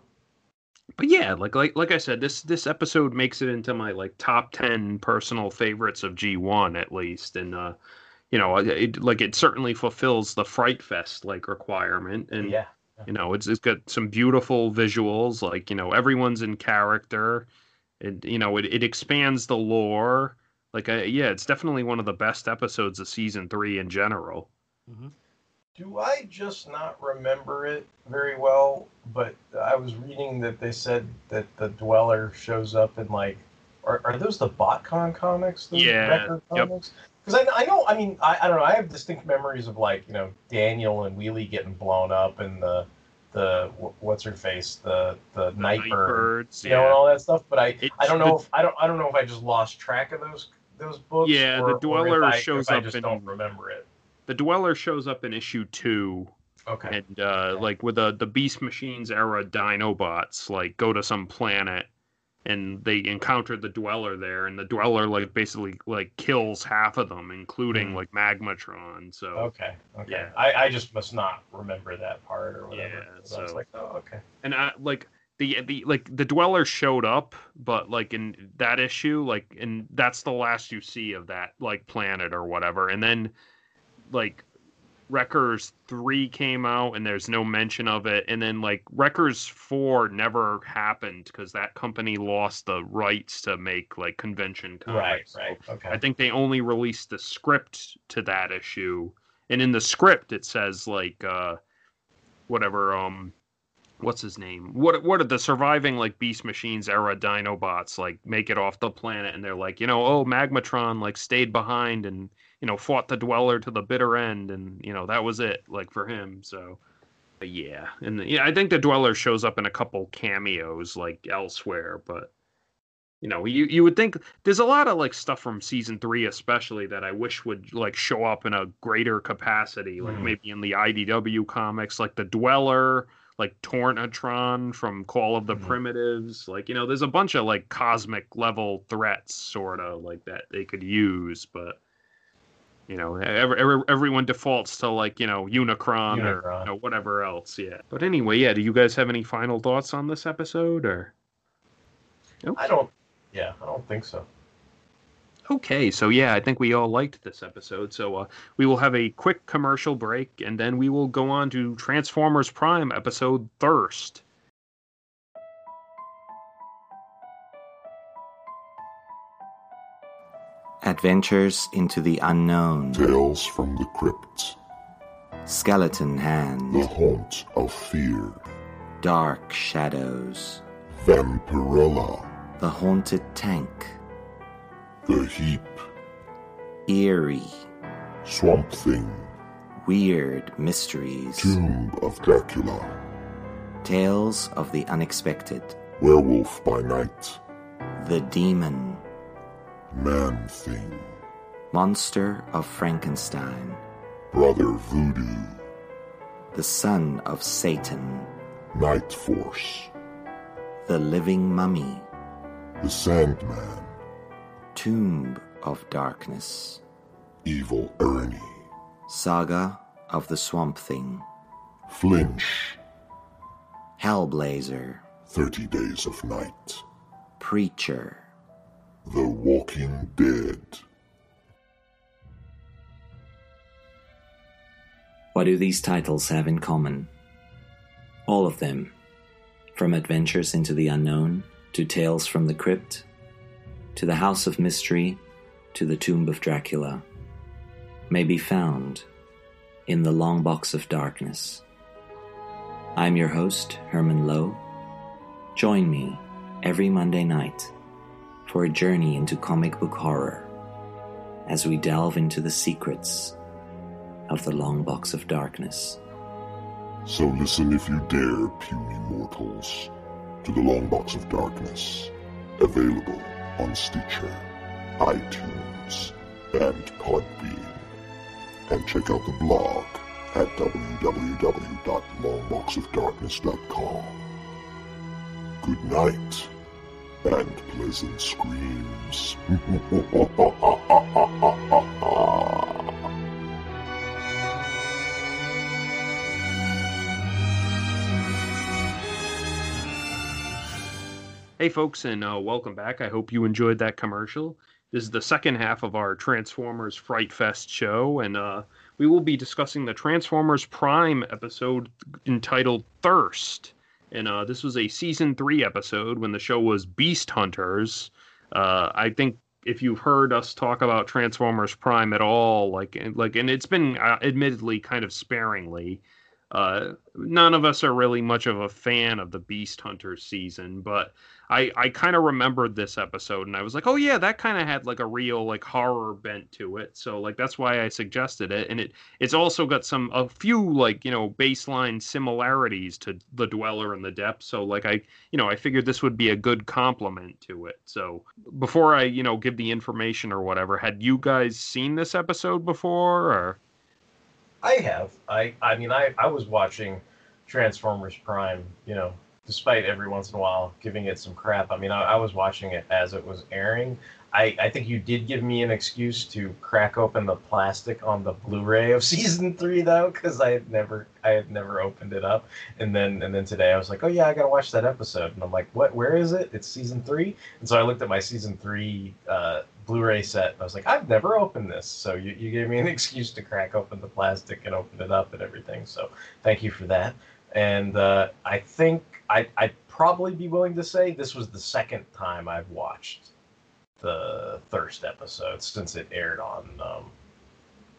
but yeah, like like like I said, this this episode makes it into my like top ten personal favorites of G one at least, and uh, you know, it, like it certainly fulfills the Fright Fest like requirement, and Yeah. You know, it's it's got some beautiful visuals, like you know, everyone's in character, and you know, it it expands the lore. Like, uh, yeah, it's definitely one of the best episodes of season three in general. Do I just not remember it very well? But I was reading that they said that the Dweller shows up in like, are, are those the BotCon comics? Those Yeah, record yep. comics? Because I, I know, I mean, I, I don't know. I have distinct memories of like you know Daniel and Wheelie getting blown up and the the what's her face, the the, Nightbird, Nightbirds, you know, and all that stuff. But I It- I don't know the- if I don't I don't know if I just lost track of those those books. Yeah, the or, if Dweller I- shows if I up just in- don't remember it. The Dweller shows up in issue two, Okay. and uh, like with the the Beast Machines era Dinobots, like go to some planet, and they encounter the Dweller there, and the Dweller like basically like kills half of them, including Hmm. like Magmatron. So Okay. Okay. Yeah. I, I just must not remember that part or whatever. Yeah, So I was so- like, oh, okay. and I like the the like the dweller showed up but like in that issue like and that's the last you see of that like planet or whatever and then like wreckers 3 came out and there's no mention of it and then like wreckers 4 never happened because that company lost the rights to make like convention Right. comics Right. Okay. I think they only released the script to that issue, and in the script it says like uh, whatever um, what's his name? What what are the surviving like Beast Machines era Dinobots like make it off the planet, and they're like you know oh Magmatron like stayed behind and you know fought the Dweller to the bitter end, and you know that was it like for him. So. but yeah, and yeah, I think the Dweller shows up in a couple cameos like elsewhere, but you know you, you would think there's a lot of like stuff from season three especially that i wish would like show up in a greater capacity like Mhm. maybe in the idw comics like the dweller like Tornedron from call of the Mhm. primitives like you know there's a bunch of like cosmic level threats sort of like that they could use but you know every, every, everyone defaults to like you know unicron, or you know, whatever else yeah but anyway yeah do you guys have any final thoughts on this episode or I don't. Yeah, I don't think so. Okay, so yeah, I think we all liked this episode. So uh, we will have a quick commercial break, and then we will go on to Transformers Prime episode Thirst. Adventures into the unknown. Tales from the Crypt. Skeleton Hand. The Haunt of Fear. Dark Shadows. Vampirella. The Haunted Tank. The Heap. Eerie. Swamp Thing. Weird Mysteries. Tomb of Dracula. Tales of the Unexpected. Werewolf by Night. The Demon. Man Thing. Monster of Frankenstein. Brother Voodoo. The Son of Satan. Night Force. The Living Mummy. The Sandman. Tomb of Darkness. Evil Ernie. Saga of the Swamp Thing. Flinch. Hellblazer. Thirty Days of Night. Preacher. The Walking Dead. What do these titles have in common? All of them, from Adventures into the Unknown to Tales from the Crypt, to the House of Mystery to the Tomb of Dracula, may be found in the Long Box of Darkness. I'm your host, Herman Lowe. Join me every Monday night for a journey into comic book horror as we delve into the secrets of the Long Box of Darkness. So listen if you dare, puny mortals, to the Long Box of Darkness, available on Stitcher, iTunes, and Podbean. And check out the blog at www.longboxofdarkness.com. Good night, and pleasant screams. Hey, folks, and uh, welcome back. I hope you enjoyed that commercial. This is the second half of our Transformers Fright Fest show, and uh, we will be discussing the Transformers Prime episode entitled Thirst. And uh, this was a season three episode when the show was Beast Hunters. Uh, I think if you've heard us talk about Transformers Prime at all, like like, and it's been uh, admittedly kind of sparingly. Uh, none of us are really much of a fan of the Beast Hunter season, but I I kind of remembered this episode and I was like, oh yeah, that kind of had like a real like horror bent to it. So like that's why I suggested it, and it it's also got some a few like you know baseline similarities to The Dweller in the Depths. So like I you know I figured this would be a good complement to it. So before I you know give the information or whatever, had you guys seen this episode before or? I have. I I mean I I was watching Transformers Prime, you know, despite every once in a while giving it some crap. I mean I, I was watching it as it was airing. I, I think you did give me an excuse to crack open the plastic on the Blu-ray of season three though, because I had never I had never opened it up. And then and then today I was like, oh yeah, I gotta watch that episode. And I'm like, what? Where is it? It's season three. And so I looked at my season three uh, Blu-ray set. I was like, I've never opened this. So you, you gave me an excuse to crack open the plastic and open it up and everything. So thank you for that. And uh, I think I, I'd probably be willing to say this was the second time I've watched the Thirst episode since it aired on um,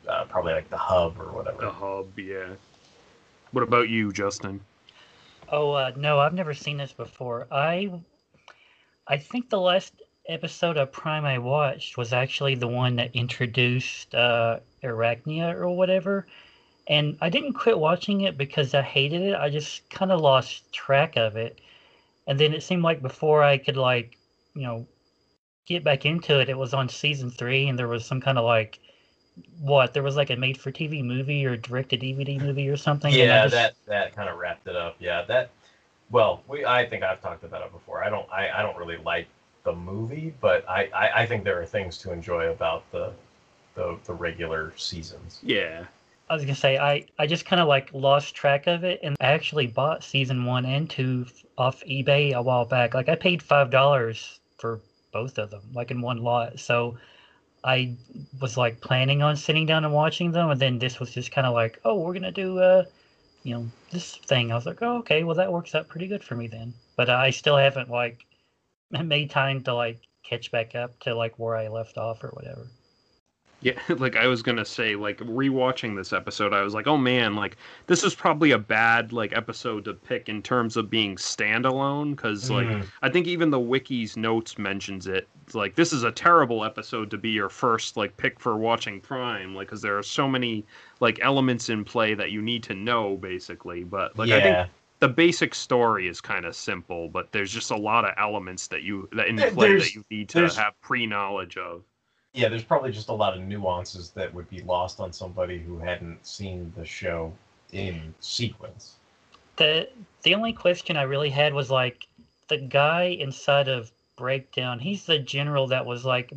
uh, probably like the Hub or whatever. The Hub, yeah. What about you, Justin? Oh uh, no, I've never seen this before. I I think the last episode of Prime I watched was actually the one that introduced uh, Arachnia or whatever. And I didn't quit watching it because I hated it. I just kind of lost track of it. And then it seemed like before I could like, you know, get back into it, it was on season three, and there was some kind of like, what? There was like a made-for-TV movie or direct-to-DVD movie or something. Yeah, just- that that kind of wrapped it up. Yeah, that. Well, we I think I've talked about it before. I don't I, I don't really like the movie, but I, I, I think there are things to enjoy about the the, the regular seasons. Yeah. I was gonna say I I just kind of like lost track of it, and I actually bought season one and two off eBay a while back. Like I paid five dollars for both of them, like in one lot. So I was like planning on sitting down and watching them, and then this was just kind of like, oh, we're gonna do uh, you know, this thing. I was like, oh, okay, well that works out pretty good for me then. But I still haven't like made time to like catch back up to like where I left off or whatever. Yeah, like I was gonna say, like rewatching this episode, I was like, oh man, like this is probably a bad like episode to pick in terms of being standalone, because like Mhm. I think even the wiki's notes mentions it. It's like this is a terrible episode to be your first like pick for watching Prime, like because there are so many like elements in play that you need to know basically. But like I Yeah. think the basic story is kind of simple, but there's just a lot of elements that you that in There- play that you need to have pre knowledge of. Yeah, there's probably just a lot of nuances that would be lost on somebody who hadn't seen the show in sequence. the the only question I really had was like the guy inside of Breakdown. He's the general that was like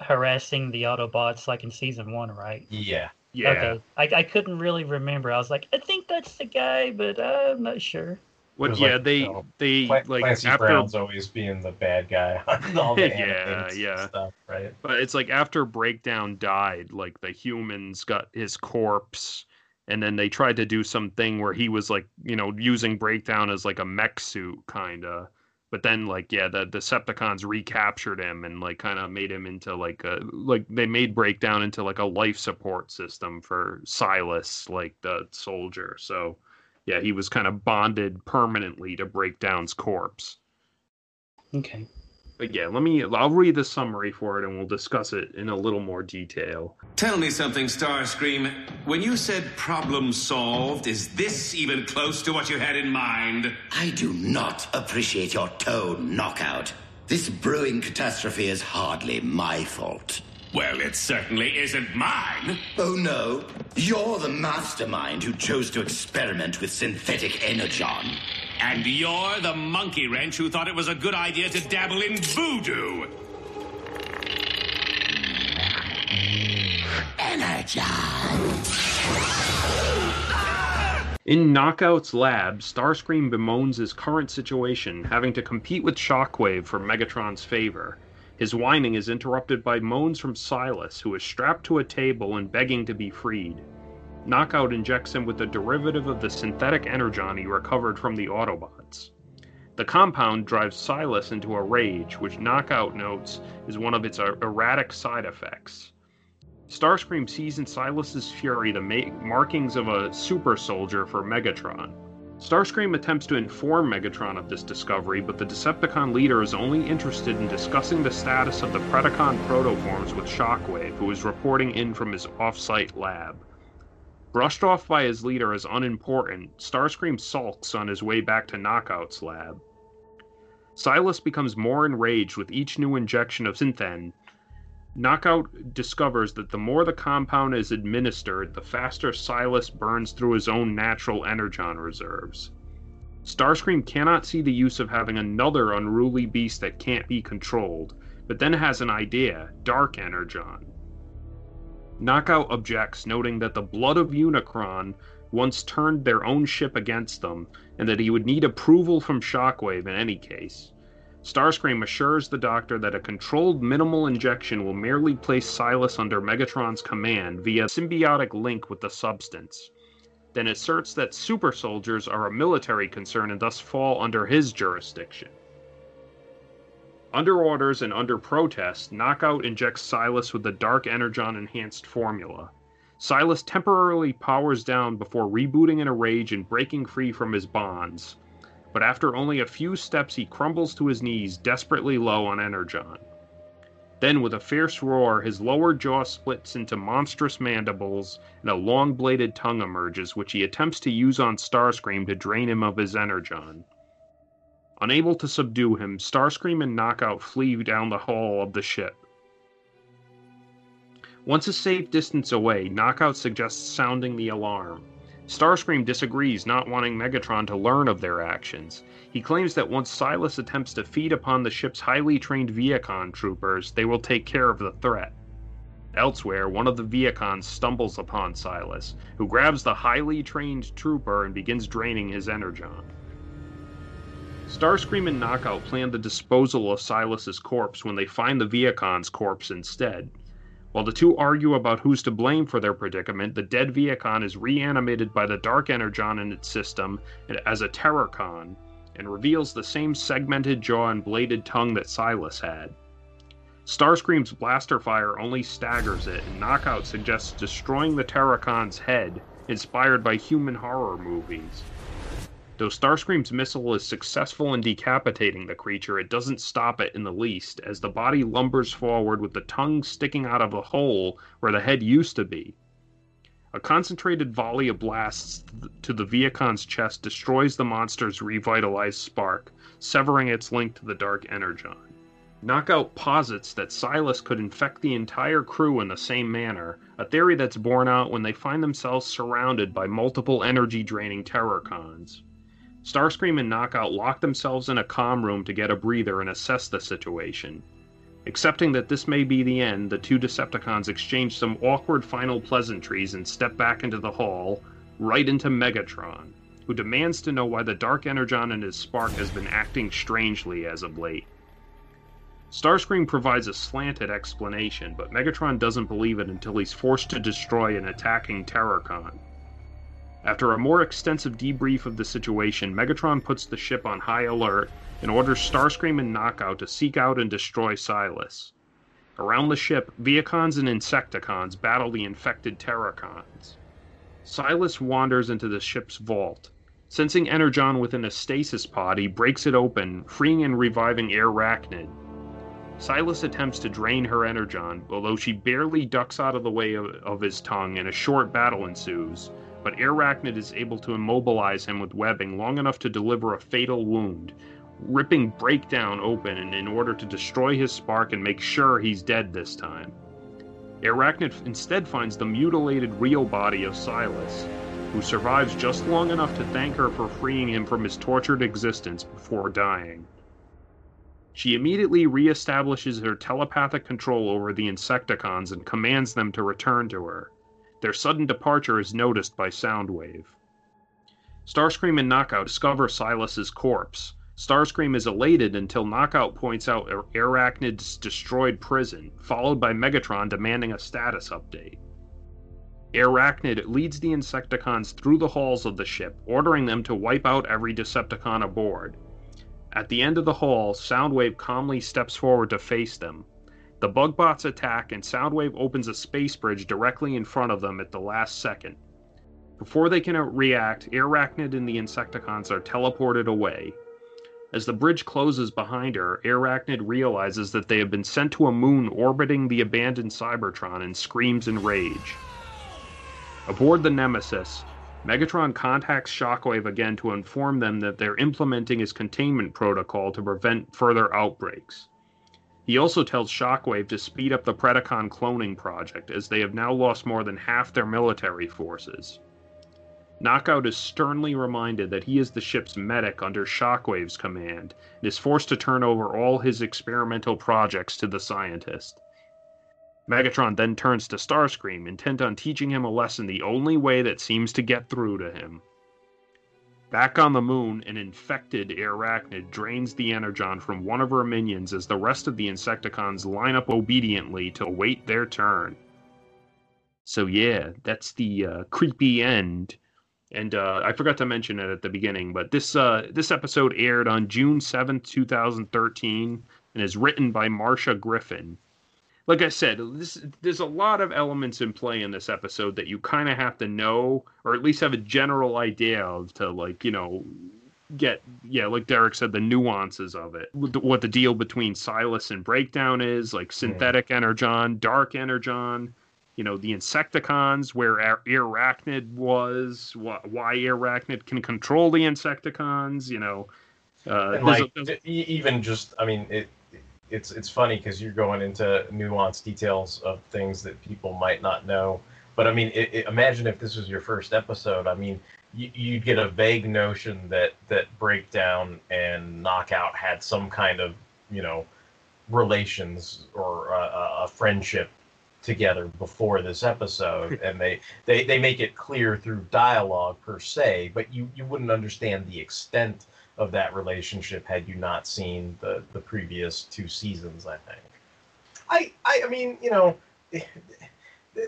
harassing the Autobots, like in season one, right? Yeah. Yeah. Okay. I, I couldn't really remember. I was like, I think that's the guy, but I'm not sure. What? was Yeah, like, they you know, they Clan- like Clancy after Brown's always being the bad guy on all the Yeah, yeah. stuff, right? But it's like after Breakdown died, like the humans got his corpse, and then they tried to do something where he was like, you know, using Breakdown as like a mech suit, kinda. But then, like, yeah, the Decepticons recaptured him and like kind of made him into like a like they made Breakdown into like a life support system for Silas, like the soldier. So, yeah, he was kind of bonded permanently to Breakdown's corpse. Okay. But yeah, let me. I'll read the summary for it, and we'll discuss it in a little more detail. Tell me something, Starscream. When you said problem solved, is this even close to what you had in mind? I do not appreciate your tone, Knockout. This brewing catastrophe is hardly my fault. Well, it certainly isn't mine. Oh no, you're the mastermind who chose to experiment with synthetic energon. And you're the monkey wrench who thought it was a good idea to dabble in voodoo. Energon. In Knockout's lab, Starscream bemoans his current situation, having to compete with Shockwave for Megatron's favor. His whining is interrupted by moans from Silas, who is strapped to a table and begging to be freed. Knockout injects him with a derivative of the synthetic energon he recovered from the Autobots. The compound drives Silas into a rage, which Knockout notes is one of its er- erratic side effects. Starscream sees in Silas's fury the ma- markings of a super soldier for Megatron. Starscream attempts to inform Megatron of this discovery, but the Decepticon leader is only interested in discussing the status of the Predacon protoforms with Shockwave, who is reporting in from his off-site lab. Brushed off by his leader as unimportant, Starscream sulks on his way back to Knockout's lab. Silas becomes more enraged with each new injection of Synthen. Knockout discovers that the more the compound is administered, the faster Silas burns through his own natural energon reserves. Starscream cannot see the use of having another unruly beast that can't be controlled, but then has an idea Dark Energon. Knockout objects, noting that the blood of Unicron once turned their own ship against them, and that he would need approval from Shockwave in any case. Starscream assures the Doctor that a controlled minimal injection will merely place Silas under Megatron's command via symbiotic link with the substance. Then asserts that super soldiers are a military concern and thus fall under his jurisdiction. Under orders and under protest, Knockout injects Silas with the Dark Energon enhanced formula. Silas temporarily powers down before rebooting in a rage and breaking free from his bonds. But after only a few steps, he crumbles to his knees, desperately low on Energon. Then, with a fierce roar, his lower jaw splits into monstrous mandibles, and a long bladed tongue emerges, which he attempts to use on Starscream to drain him of his Energon. Unable to subdue him, Starscream and Knockout flee down the hall of the ship. Once a safe distance away, Knockout suggests sounding the alarm. Starscream disagrees, not wanting Megatron to learn of their actions. He claims that once Silas attempts to feed upon the ship's highly trained Vehicon troopers, they will take care of the threat. Elsewhere, one of the Vehicons stumbles upon Silas, who grabs the highly trained trooper and begins draining his energon. Starscream and Knockout plan the disposal of Silas's corpse when they find the Vehicon's corpse instead. While the two argue about who's to blame for their predicament, the dead Vehicon is reanimated by the Dark Energon in its system as a Terrorcon and reveals the same segmented jaw and bladed tongue that Silas had. Starscream's blaster fire only staggers it, and Knockout suggests destroying the Terrorcon's head, inspired by human horror movies. Though Starscream's missile is successful in decapitating the creature, it doesn't stop it in the least, as the body lumbers forward with the tongue sticking out of a hole where the head used to be. A concentrated volley of blasts to the Vehicon's chest destroys the monster's revitalized spark, severing its link to the Dark Energon. Knockout posits that Silas could infect the entire crew in the same manner, a theory that's borne out when they find themselves surrounded by multiple energy draining Terrorcons. Starscream and Knockout lock themselves in a comm room to get a breather and assess the situation. Accepting that this may be the end, the two Decepticons exchange some awkward final pleasantries and step back into the hall, right into Megatron, who demands to know why the Dark Energon in his spark has been acting strangely as of late. Starscream provides a slanted explanation, but Megatron doesn't believe it until he's forced to destroy an attacking Terrorcon. After a more extensive debrief of the situation, Megatron puts the ship on high alert and orders Starscream and Knockout to seek out and destroy Silas. Around the ship, Vehicons and Insecticons battle the infected Terrorcons. Silas wanders into the ship's vault. Sensing Energon within a stasis pod, he breaks it open, freeing and reviving Airachnid. Silas attempts to drain her Energon, although she barely ducks out of the way of, of his tongue, and a short battle ensues but Airachnid is able to immobilize him with webbing long enough to deliver a fatal wound, ripping Breakdown open in order to destroy his spark and make sure he's dead this time. Airachnid instead finds the mutilated real body of Silas, who survives just long enough to thank her for freeing him from his tortured existence before dying. She immediately reestablishes her telepathic control over the Insecticons and commands them to return to her. Their sudden departure is noticed by Soundwave. Starscream and Knockout discover Silas's corpse. Starscream is elated until Knockout points out Airachnid's destroyed prison, followed by Megatron demanding a status update. Airachnid leads the Insecticons through the halls of the ship, ordering them to wipe out every Decepticon aboard. At the end of the hall, Soundwave calmly steps forward to face them. The Bugbots attack, and Soundwave opens a space bridge directly in front of them at the last second. Before they can uh, react, Airachnid and the Insecticons are teleported away. As the bridge closes behind her, Airachnid realizes that they have been sent to a moon orbiting the abandoned Cybertron and screams in rage. Aboard the Nemesis, Megatron contacts Shockwave again to inform them that they're implementing his containment protocol to prevent further outbreaks. He also tells Shockwave to speed up the Predacon cloning project, as they have now lost more than half their military forces. Knockout is sternly reminded that he is the ship's medic under Shockwave's command and is forced to turn over all his experimental projects to the scientist. Megatron then turns to Starscream, intent on teaching him a lesson the only way that seems to get through to him. Back on the moon, an infected Airachnid drains the Energon from one of her minions as the rest of the Insecticons line up obediently to await their turn. So, yeah, that's the uh, creepy end. And uh, I forgot to mention it at the beginning, but this uh, this episode aired on June seventh, two thousand thirteen, and is written by Marsha Griffin like I said, this, there's a lot of elements in play in this episode that you kind of have to know, or at least have a general idea of to like, you know, get yeah, like Derek said, the nuances of it, what the deal between Silas and Breakdown is, like synthetic energon, dark energon, you know, the Insecticons, where Airachnid was, why Airachnid can control the Insecticons, you know. Uh, and like a, even just, I mean, it it's it's funny because you're going into nuanced details of things that people might not know. But I mean, it, it, imagine if this was your first episode. I mean, you, you'd get a vague notion that that breakdown and knockout had some kind of you know relations or a, a friendship together before this episode and they, they they make it clear through dialogue per se but you you wouldn't understand the extent of that relationship had you not seen the the previous two seasons. I think. I I, I mean, you know.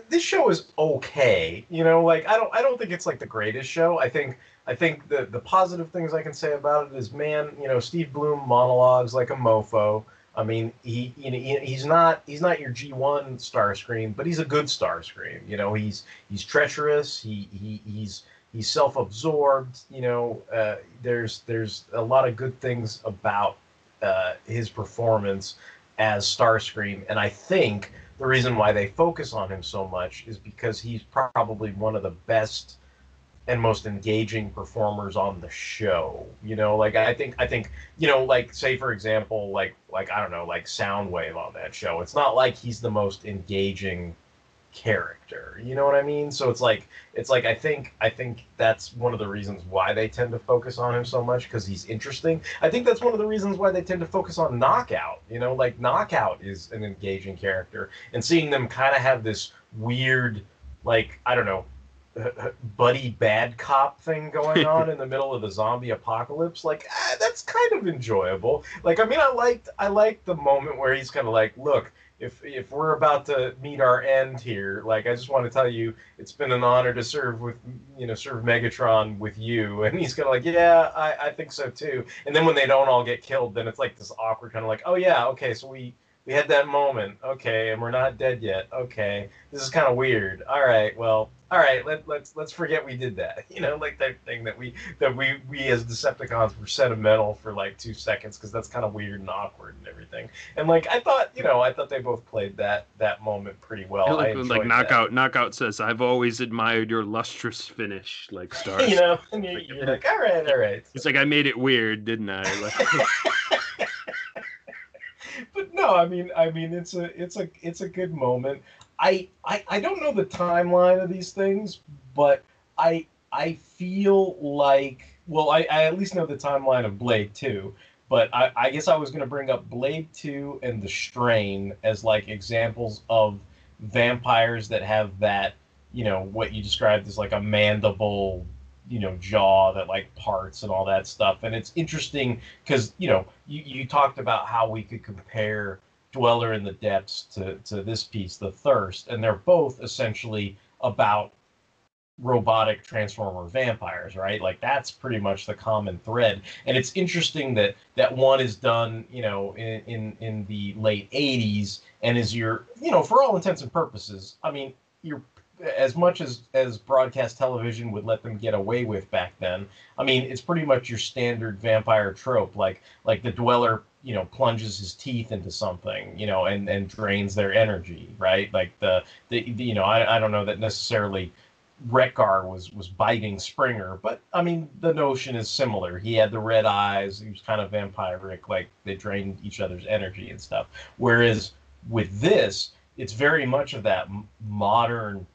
This show is okay, you know. Like I don't, I don't think it's like the greatest show. I think, I think the the positive things I can say about it is, man, you know, Steve Blum monologues like a mofo. I mean, he, you know, he's not he's not your G1 Starscream, but he's a good Starscream. You know, he's he's treacherous. He he he's he's self-absorbed. You know, uh, there's there's a lot of good things about uh, his performance as Starscream, and I think the reason why they focus on him so much is because he's probably one of the best and most engaging performers on the show. You know, like I think I think you know, like say for example, like like I don't know, like Soundwave on that show. It's not like he's the most engaging character. You know what I mean? So it's like it's like I think I think that's one of the reasons why they tend to focus on him so much because he's interesting. I think that's one of the reasons why they tend to focus on Knockout. You know, like Knockout is an engaging character, and seeing them kind of have this weird, like I don't know, buddy bad cop thing going on in the middle of the zombie apocalypse like ah, that's kind of enjoyable like i mean i liked i liked the moment where he's kind of like look if if we're about to meet our end here, like I just want to tell you, it's been an honor to serve with you know serve Megatron with you. And he's kind of like, yeah, I, I think so too. And then when they don't all get killed, then it's like this awkward kind of like, oh yeah, okay, so we we had that moment, okay, and we're not dead yet, okay. This is kind of weird. All right, well, all right, let, let's let's forget we did that. You know, like that thing that we that we we as Decepticons were sentimental for like two seconds because that's kind of weird and awkward and everything. And like I thought, you know, I thought they both played that that moment pretty well. Like, like knockout, that. knockout says, "I've always admired your lustrous finish, like stars." you know, and you're, you're like, all right, all right. It's like I made it weird, didn't I? Like, but no, I mean, I mean, it's a it's a it's a good moment. I, I I don't know the timeline of these things, but I I feel like well, I, I at least know the timeline of Blade Two, but I, I guess I was gonna bring up Blade Two and the Strain as like examples of vampires that have that you know what you described as like a mandible you know jaw that like parts and all that stuff. And it's interesting because you know you, you talked about how we could compare Dweller in the Depths to, to this piece, The Thirst, and they're both essentially about robotic transformer vampires right? Like that's pretty much the common thread. And it's interesting that that one is done you know in in, in the late 80s and is your you know for all intents and purposes i mean you're as much as as broadcast television would let them get away with back then i mean it's pretty much your standard vampire trope like like the dweller you know plunges his teeth into something you know and and drains their energy right like the the, the you know I, I don't know that necessarily Wreck-Gar was was biting Springer, but I mean the notion is similar. He had the red eyes. He was kind of vampiric, like they drained each other's energy and stuff. Whereas with this, it's very much of that modern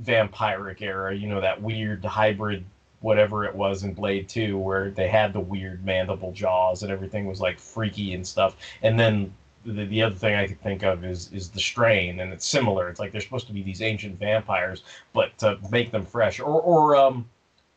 vampiric era. You know that weird hybrid, whatever it was in Blade Two, where they had the weird mandible jaws and everything was like freaky and stuff. And then the, the other thing I could think of is is the strain, and it's similar. It's like they're supposed to be these ancient vampires, but to make them fresh, or or um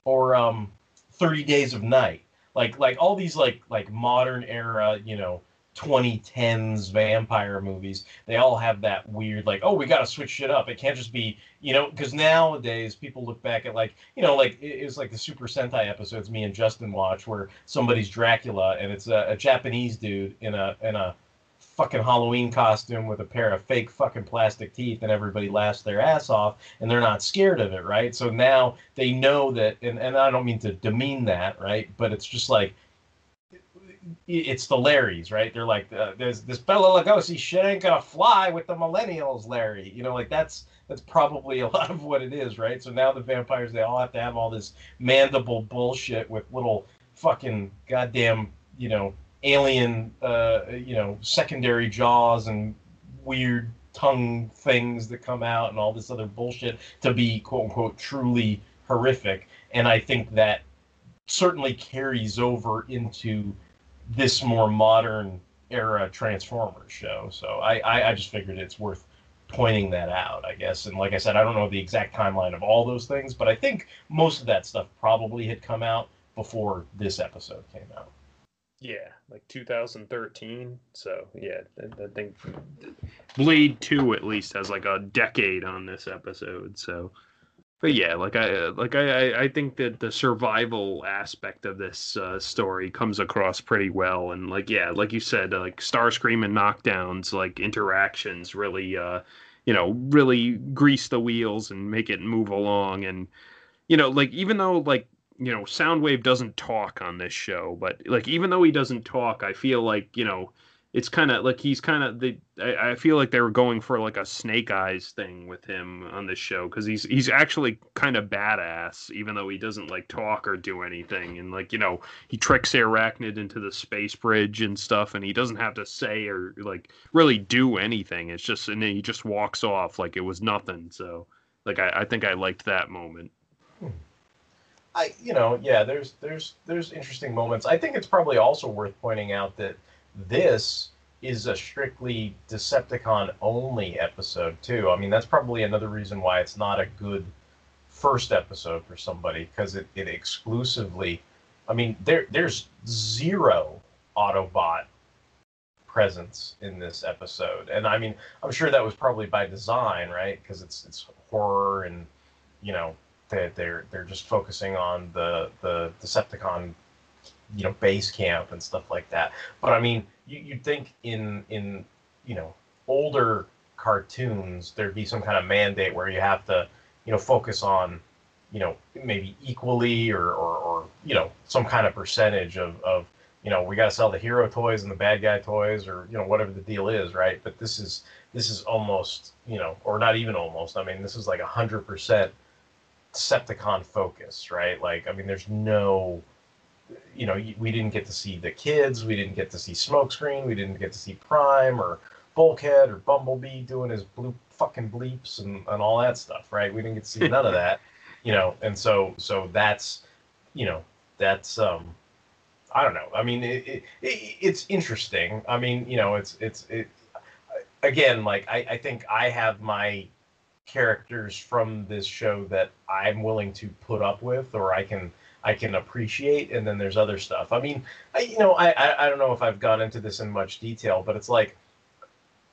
or um Thirty Days of Night, like like all these like like modern era, you know. 2010s vampire movies they all have that weird like oh we got to switch shit up it can't just be you know because nowadays people look back at like you know like it- it's like the super sentai episodes me and justin watch where somebody's dracula and it's a, a japanese dude in a in a fucking Halloween costume with a pair of fake fucking plastic teeth and everybody laughs their ass off and they're not scared of it, right? So now they know that and, and I don't mean to demean that, right? But it's just like it's the Larrys, right? They're like, uh, there's this Bela Lugosi shit ain't gonna fly with the millennials, Larry. You know, like that's that's probably a lot of what it is, right? So now the vampires they all have to have all this mandible bullshit with little fucking goddamn, you know, alien, uh, you know, secondary jaws and weird tongue things that come out and all this other bullshit to be quote unquote truly horrific. And I think that certainly carries over into this more modern era Transformers show. So I, I, I just figured it's worth pointing that out, I guess. And like I said, I don't know the exact timeline of all those things, but I think most of that stuff probably had come out before this episode came out. Yeah, like 2013. So yeah, I, I think Blade Two at least has like a decade on this episode. So, but yeah, like I like I I- I think that the survival aspect of this uh, story comes across pretty well. And like yeah, like you said, uh, like Starscream and Knockdowns like interactions really uh you know really grease the wheels and make it move along. And you know like even though like you know soundwave doesn't talk on this show but like even though he doesn't talk i feel like you know it's kind of like he's kind of the I, I feel like they were going for like a snake eyes thing with him on this show because he's he's actually kind of badass even though he doesn't like talk or do anything. And like you know he tricks Airachnid into the space bridge and stuff and he doesn't have to say or like really do anything. It's just and then he just walks off like it was nothing. So like i, I think i liked that moment. I you know yeah there's there's there's interesting moments. I think it's probably also worth pointing out that this is a strictly Decepticon only episode too. I mean that's probably another reason why it's not a good first episode for somebody because it, it exclusively I mean there there's zero Autobot presence in this episode. And I mean I'm sure that was probably by design, right? Because it's it's horror and you know they they're they're just focusing on the the Decepticon, you know, base camp and stuff like that. But I mean, you you'd think in in you know older cartoons there'd be some kind of mandate where you have to you know focus on you know maybe equally or or, or you know some kind of percentage of of you know we got to sell the hero toys and the bad guy toys or you know whatever the deal is right but this is this is almost you know or not even almost i mean this is like a hundred percent Decepticon focus, right? Like, I mean, there's no, you know, we didn't get to see the kids, we didn't get to see Smokescreen, we didn't get to see Prime or Bulkhead or Bumblebee doing his blue fucking bleeps and, and all that stuff, right? We didn't get to see none of that, you know, and so so that's, you know, that's um, I don't know. I mean, it, it, it it's interesting. I mean, you know, it's it's it again, like I, I think I have my characters from this show that I'm willing to put up with or I can I can appreciate and then there's other stuff. I mean, I, you know, I, I I don't know if I've gone into this in much detail, but it's like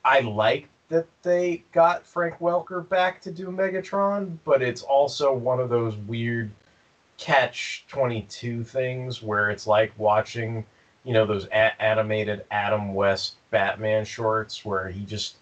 I like that they got Frank Welker back to do Megatron, but it's also one of those weird catch 22 things where it's like watching, you know, those a- animated Adam West Batman shorts where he just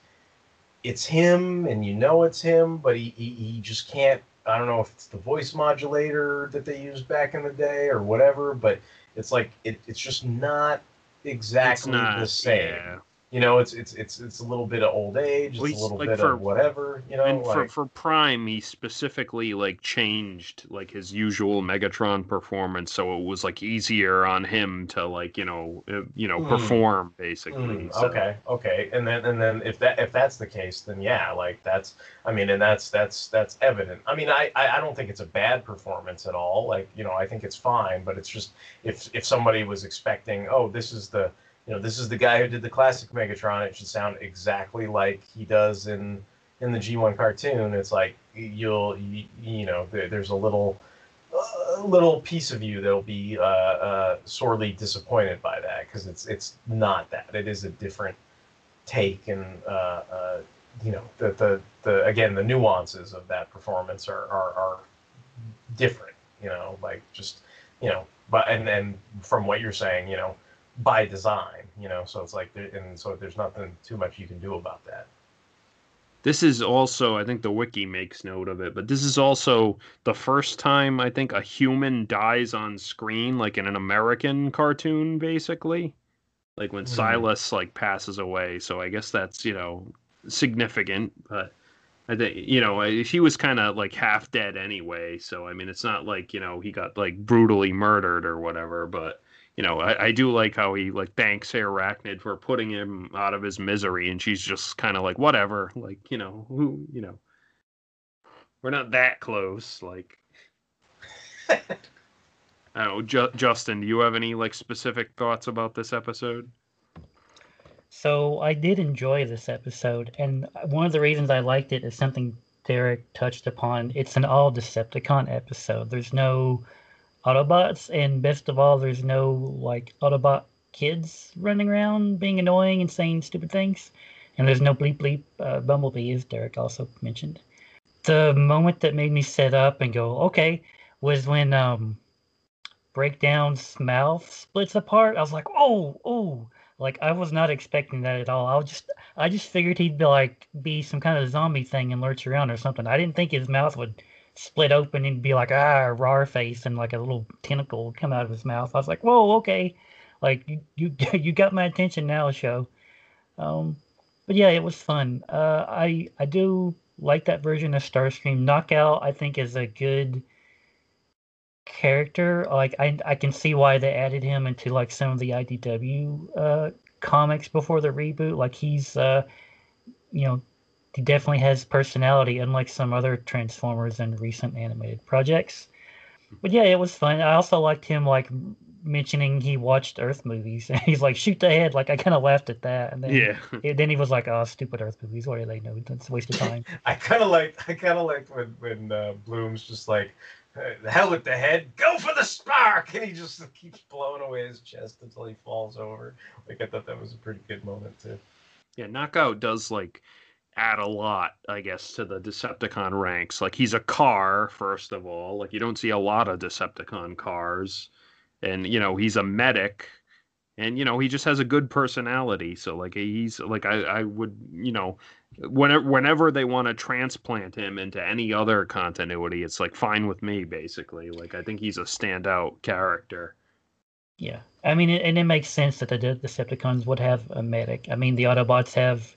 it's him and you know it's him, but he, he, he just can't I don't know if it's the voice modulator that they used back in the day or whatever, but it's like it, it's just not exactly not, the same. yeah. You know, it's it's it's it's a little bit of old age, it's Well, a little like, bit for- of whatever. You know, and for, like, for Prime, he specifically like changed like his usual Megatron performance, so it was like easier on him to like you know uh, you know Mm. perform basically. Mm, so- okay, okay, and then and then if that if that's the case, then yeah, like that's I mean, and that's that's that's evident. I mean, I I don't think it's a bad performance at all. Like you know, I think it's fine, but it's just if if somebody was expecting, oh, this is the know this is the guy who did the classic Megatron, it should sound exactly like he does in in the G1 cartoon. It's like you'll you, you know there's a little a little piece of you that'll be uh, uh, sorely disappointed by that because it's it's not that. It is a different take, and uh, uh, you know the, the the again the nuances of that performance are are, are different. You know, like just you know, but and and from what you're saying, you know, by design, you know, so it's like there- and so there's nothing too much you can do about that. This is also, I think the wiki makes note of it, but this is also the first time I think a human dies on screen, like in an American cartoon, basically. Like when Mhm. Silas like passes away. So I guess that's you know significant, but I think you know he was kind of like half dead anyway. So I mean, it's not like you know he got like brutally murdered or whatever, but you know, I, I do like how he like thanks Airachnid for putting him out of his misery, and she's just kind of like, whatever, like you know, who, you know, we're not that close. Like, I don't know, Ju- Justin, do you have any like specific thoughts about this episode? So I did enjoy this episode, and one of the reasons I liked it is something Derek touched upon. It's an all Decepticon episode. There's no Autobots, and best of all, there's no like Autobot kids running around being annoying and saying stupid things, and there's no bleep bleep uh, Bumblebee, as Derek also mentioned. The moment that made me sit up and go, okay, was when um, Breakdown's mouth splits apart. I was like, oh, oh. Like I was not expecting that at all. I was just I just figured he'd be like be some kind of zombie thing and lurch around or something. I didn't think his mouth would split open and be like ah raw face and like a little tentacle come out of his mouth. I was like, whoa, okay. Like you you, you got my attention now, show. Um but yeah, it was fun. Uh I I do like that version of Starscream. Knockout I think is a good character. Like I I can see why they added him into like some of the IDW uh comics before the reboot. Like he's uh you know he definitely has personality unlike some other Transformers and recent animated projects. But yeah, it was fun. I also liked him like mentioning he watched Earth movies and he's like shoot the head like I kind of laughed at that and then Yeah. and then he was like oh stupid Earth movies what do they know it's a waste of time I kind of like I kind of like when when uh, Blum's just like "Uh, the hell with the head, go for the spark, and he just keeps blowing away his chest until he falls over. Like I thought that was a pretty good moment too. Yeah, Knockout does like add a lot, I guess, to the Decepticon ranks. Like he's a car, first of all. Like you don't see a lot of Decepticon cars. And you know, he's a medic. And you know, he just has a good personality. So like he's like I, I would, you know, whenever whenever they want to transplant him into any other continuity, it's like fine with me, basically. Like I think he's a standout character. Yeah, I mean, and it makes sense that the Decepticons would have a medic. I mean, the Autobots have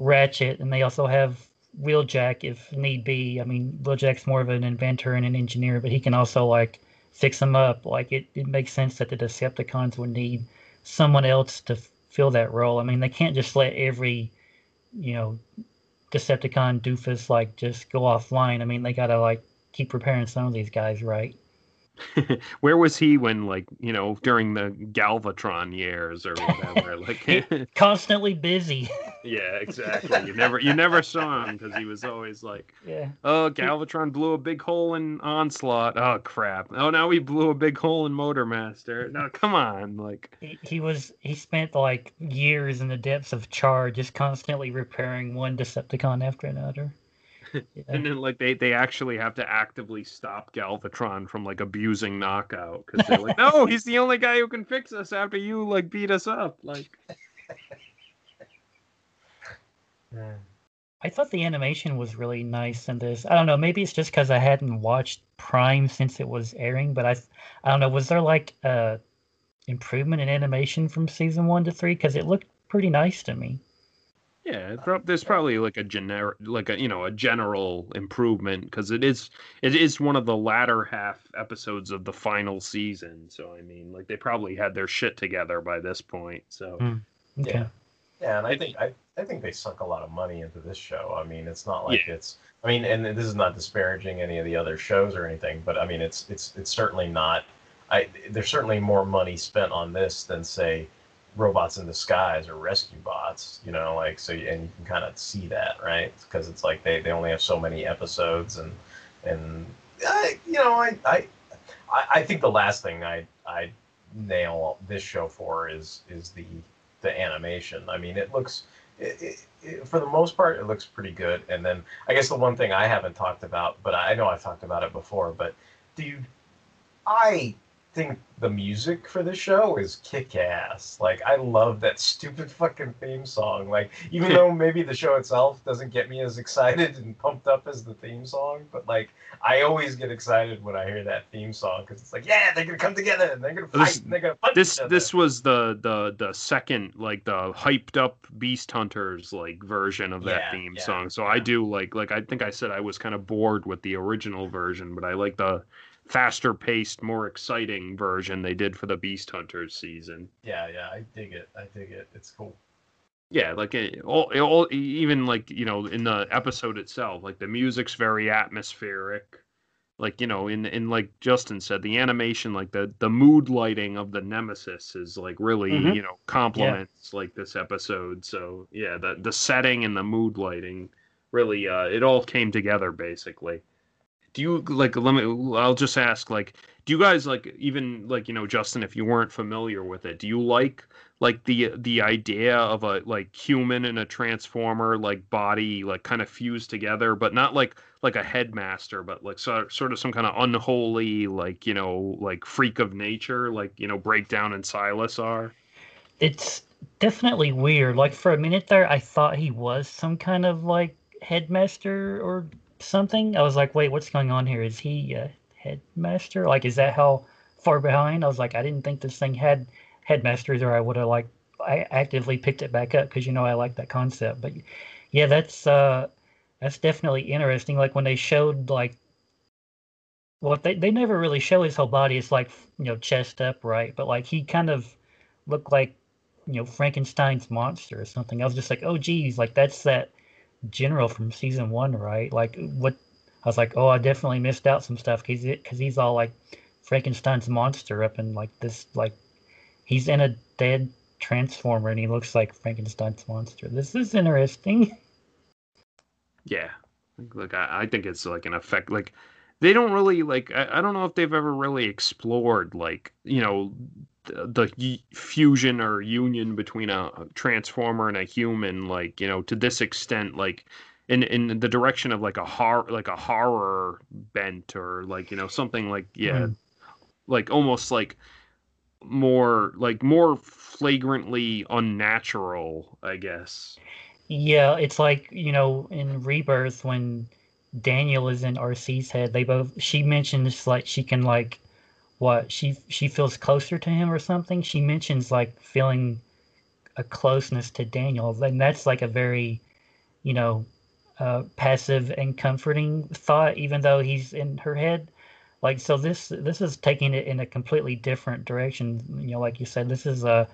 Ratchet, and they also have Wheeljack if need be. I mean, Wheeljack's more of an inventor and an engineer, but he can also like fix them up. Like it, it makes sense that the Decepticons would need someone else to fill that role. I mean, they can't just let every, you know, Decepticon doofus like just go offline. I mean, they gotta like keep preparing some of these guys right. Where was he when, like, you know, during the Galvatron years or whatever? Like, Constantly busy. yeah, exactly. You never, you never saw him because he was always like, Yeah. "Oh, Galvatron blew a big hole in Onslaught. Oh crap! Oh, now he blew a big hole in Motormaster. No, come on, like." He, he was he spent like years in the depths of Char, just constantly repairing one Decepticon after another. And then like they they actually have to actively stop Galvatron from like abusing Knockout because they're like, no, he's the only guy who can fix us after you like beat us up. Like, I thought the animation was really nice in this. I don't know, maybe it's just because I hadn't watched Prime since it was airing, but I, I don't know. Was there like a improvement in animation from season one to three? Because it looked pretty nice to me. Yeah, it's prob- there's probably like a generic, like a you know a general improvement because it is it is one of the latter half episodes of the final season. So I mean, like they probably had their shit together by this point. So hmm, Okay. Yeah. Yeah, and I think I, I think they sunk a lot of money into this show. I mean, it's not like it's I mean, and this is not disparaging any of the other shows or anything, but I mean, it's it's it's certainly not. I there's certainly more money spent on this than say robots in disguise or rescue bots. You know, like so, and you can kind of see that, right? Because it's like they, they only have so many episodes, and and I, you know, I, I I think the last thing I I nail this show for is is the the animation. I mean, it looks it, it, it, for the most part it looks pretty good. And then I guess the one thing I haven't talked about, but I know I've talked about it before, but dude, I think the music for the show is kick ass. Like I love that stupid fucking theme song. Like even though maybe the show itself doesn't get me as excited and pumped up as the theme song, but like I always get excited when I hear that theme song because it's like, yeah, they're gonna come together and they're gonna fight This- and they're gonna punch this each other. this was the the the second like the hyped up Beast Hunters like version of that Yeah, theme yeah, song. So I do like like I think I said I was kind of bored with the original version, but I like the faster paced, more exciting version they did for the Beast Hunters season. Yeah, yeah, I dig it. I dig it. It's cool. Yeah, like it, all, it all even like you know in the episode itself, like the music's very atmospheric. Like you know, in in like Justin said, the animation, like the the mood lighting of the Nemesis is like really Mhm. you know complements like this episode. So yeah, the the setting and the mood lighting really uh it all came together basically. Do you like let me I'll just ask like do you guys like even like you know Justin if you weren't familiar with it, do you like like the the idea of a like human and a transformer like body like kind of fused together but not like like a headmaster but like sort sort of some kind of unholy like you know like freak of nature like you know breakdown and Silas are It's definitely weird. Like for a minute there, I thought he was some kind of like headmaster or something. I was like, wait, what's going on here? Is he a headmaster? Like, is that how far behind? I was like, I didn't think this thing had headmasters, or I would have like I actively picked it back up because you know I like that concept. But yeah, that's uh that's definitely interesting. Like when they showed like well, they they never really show his whole body. It's like you know chest up right but like he kind of looked like you know Frankenstein's monster or something. I was just like, oh geez, like that's that general from season one, right? Like what? I was like, oh, I definitely missed out some stuff because because he's all like Frankenstein's monster up in like this like he's in a dead transformer and he looks like Frankenstein's monster. This is interesting. Yeah, like, I, I think it's like an effect. Like they don't really like. I, I don't know if they've ever really explored like you know the, fusion or union between a, a transformer and a human. Like you know to this extent, like in in the direction of like a horror like a horror bent or like you know something like yeah, Mm. like almost like more like more flagrantly unnatural. I guess. Yeah, it's like, you know, in Rebirth when Daniel is in Arcee's head, they both she mentions like she can like what she she feels closer to him or something. She mentions like feeling a closeness to Daniel. And that's like a very, you know, uh, passive and comforting thought, even though he's in her head. Like so this this is taking it in a completely different direction. You know, like you said, this is a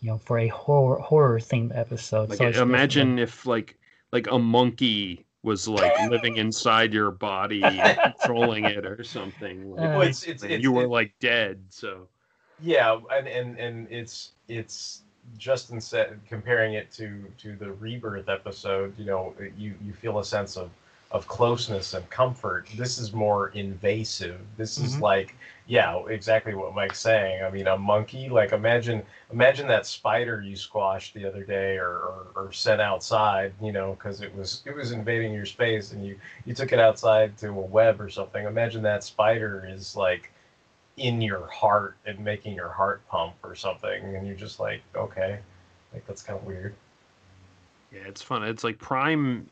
you know, for a horror horror themed episode. Like so imagine if like like a monkey was like living inside your body, controlling it or something. Like, Well, it's- it's- it's- you were like dead. So Yeah, and and and it's it's Justin said comparing it to to the rebirth episode. You know, you you feel a sense of of closeness and comfort. This is more invasive. This is Mhm. like yeah, exactly what Mike's saying. I mean, a monkey. Like imagine imagine that spider you squashed the other day or or, or sent outside. You know, because it was it was invading your space and you you took it outside to a web or something. Imagine that spider is like in your heart and making your heart pump or something and you're just like okay like that's kind of weird yeah, it's fun. It's like Prime.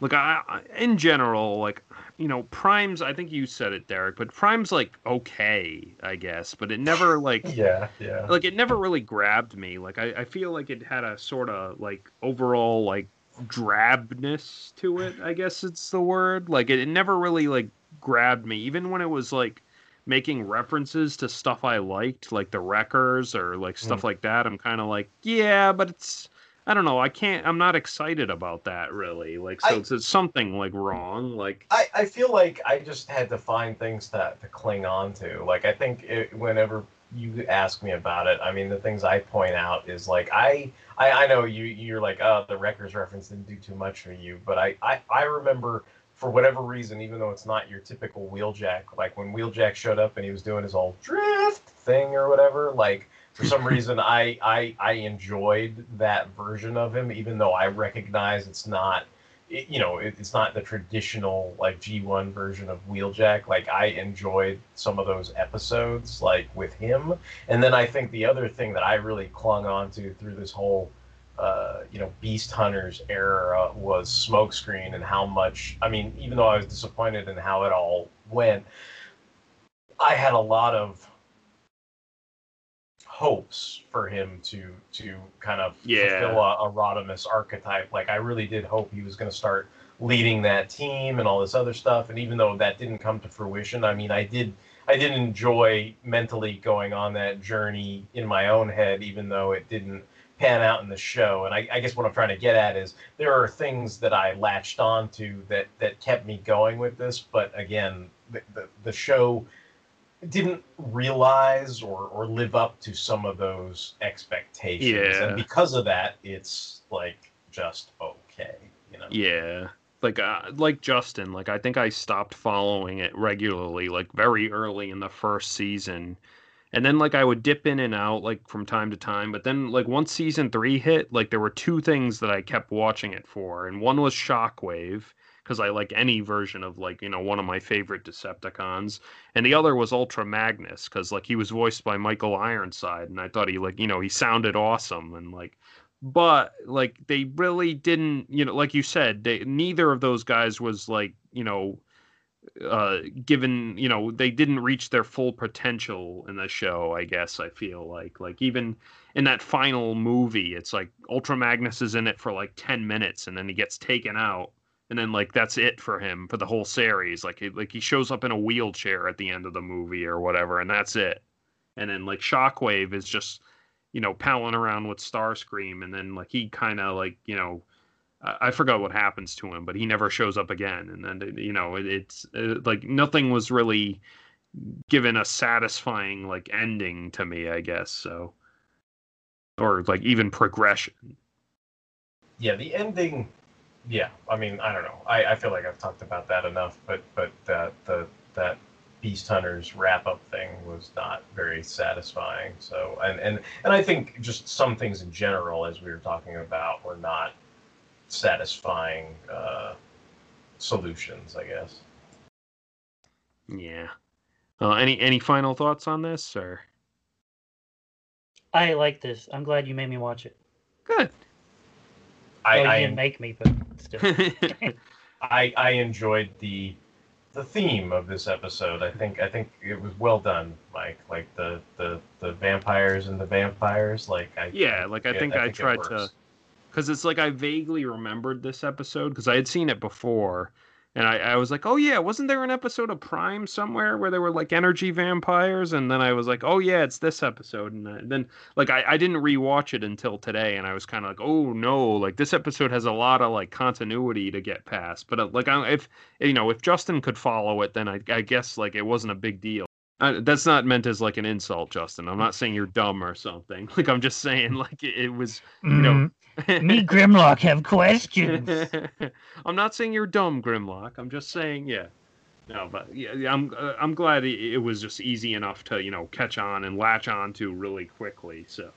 Look, I, I in general, like you know, Prime's. I think you said it, Derek, but Prime's like okay, I guess, but it never like yeah yeah like it never really grabbed me. Like I, I feel like it had a sort of like overall like drabness to it. I guess it's the word. Like it, it never really like grabbed me, even when it was like making references to stuff I liked, like the Wreckers or like stuff Mm. like that. I'm kind of like, yeah, but it's. I don't know. I can't. I'm not excited about that really. Like, so I- it's, it's something like wrong. Like, I, I feel like I just had to find things to, to cling on to. Like I think it, whenever you ask me about it, I mean the things I point out is like I I, I know you you're like oh the Wreckers reference didn't do too much for you, but I, I I remember for whatever reason, even though it's not your typical Wheeljack, like when Wheeljack showed up and he was doing his old drift thing or whatever, like for some reason I, I I enjoyed that version of him, even though I recognize it's not it, you know, it, it's not the traditional like G1 version of Wheeljack. Like I enjoyed some of those episodes like with him. And then I think the other thing that I really clung on to through this whole uh, you know, Beast Hunters era was Smokescreen and how much I mean, even though I was disappointed in how it all went, I had a lot of hopes for him to to kind of Yeah. fulfill a, a Rodimus archetype. Like I really did hope he was going to start leading that team and all this other stuff. And even though that didn't come to fruition, I mean, I did I did enjoy mentally going on that journey in my own head, even though it didn't pan out in the show. And I, I guess what I'm trying to get at is there are things that I latched onto that that kept me going with this. But again, the the, the show didn't realize or, or live up to some of those expectations. Yeah. And because of that, it's like just okay, you know. Yeah. Like uh, like Justin, like I think I stopped following it regularly like very early in the first season. And then like I would dip in and out like from time to time, but then like once season 3 hit, like there were two things that I kept watching it for. And one was Shockwave because I like any version of like, you know, one of my favorite Decepticons. And the other was Ultra Magnus cuz like he was voiced by Michael Ironside and I thought he like, you know, he sounded awesome and like but like they really didn't you know like you said they neither of those guys was like you know uh given you know they didn't reach their full potential in the show i guess i feel like like even in that final movie it's like ultra magnus is in it for like 10 minutes and then he gets taken out and then like that's it for him for the whole series like he, like he shows up in a wheelchair at the end of the movie or whatever and that's it and then like shockwave is just you know, palling around with Starscream, and then like he kind of like you know, I, forgot what happens to him, but he never shows up again, and then you know, it, it's uh like nothing was really given a satisfying like ending to me, I guess. So, or like even progression. yeah the ending yeah i mean i don't know i, I feel like i've talked about that enough but but that the that beast hunters wrap up thing was not very satisfying so and and and i think just some things in general as we were talking about were not satisfying uh solutions i guess Yeah. Uh, any any final thoughts on this or? I like this. I'm glad you made me watch it. Good. I well, i you didn't make me, but still. I I enjoyed the the theme of this episode. I think I think it was well done, Mike. Like the the the vampires and the vampires. Like I Yeah, like I yeah, think I, it tried to, because it's like I vaguely remembered this episode because I had seen it before, And I, I was like, oh yeah, wasn't there an episode of Prime somewhere where there were like energy vampires? And then I was like, oh yeah, it's this episode. And then like I, I didn't rewatch it until today, and I was kind of like, oh no, like this episode has a lot of like continuity to get past. But uh, like I, if you know if Justin could follow it, then I, I guess like it wasn't a big deal. Uh, that's not meant as like an insult, Justin. I'm not saying you're dumb or something. Like I'm just saying like it, it was, you know. Me, Grimlock, have questions. I'm not saying you're dumb, Grimlock. I'm just saying, yeah. No, but yeah, I'm uh, I'm glad it, it was just easy enough to you know catch on and latch on to really quickly. So,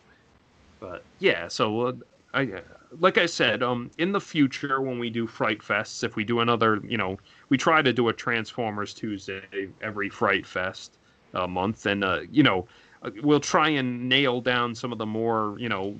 but yeah, so uh, I uh, like I said, um, in the future when we do Fright Fests, if we do another, you know, we try to do a Transformers Tuesday every Fright Fest uh, month, and uh, you know, uh, we'll try and nail down some of the more you know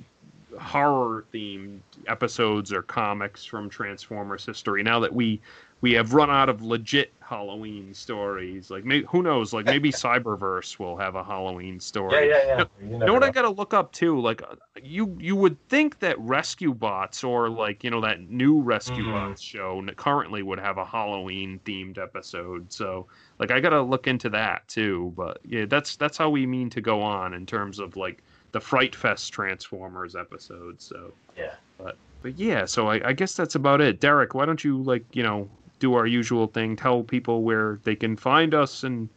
horror themed episodes or comics from Transformers history. Now that we we have run out of legit Halloween stories, like maybe, who knows, like maybe Cyberverse will have a Halloween story. Yeah, yeah, yeah. You You know, what I got to look up too? Like you you would think that Rescue Bots or like you know that new Rescue Mhm. Bots show currently would have a Halloween themed episode. So like I got to look into that too. But yeah, that's that's how we mean to go on in terms of like the Fright Fest Transformers episode. So Yeah. but but yeah, so I, I guess that's about it. Derek, why don't you like you know do our usual thing? Tell people where they can find us and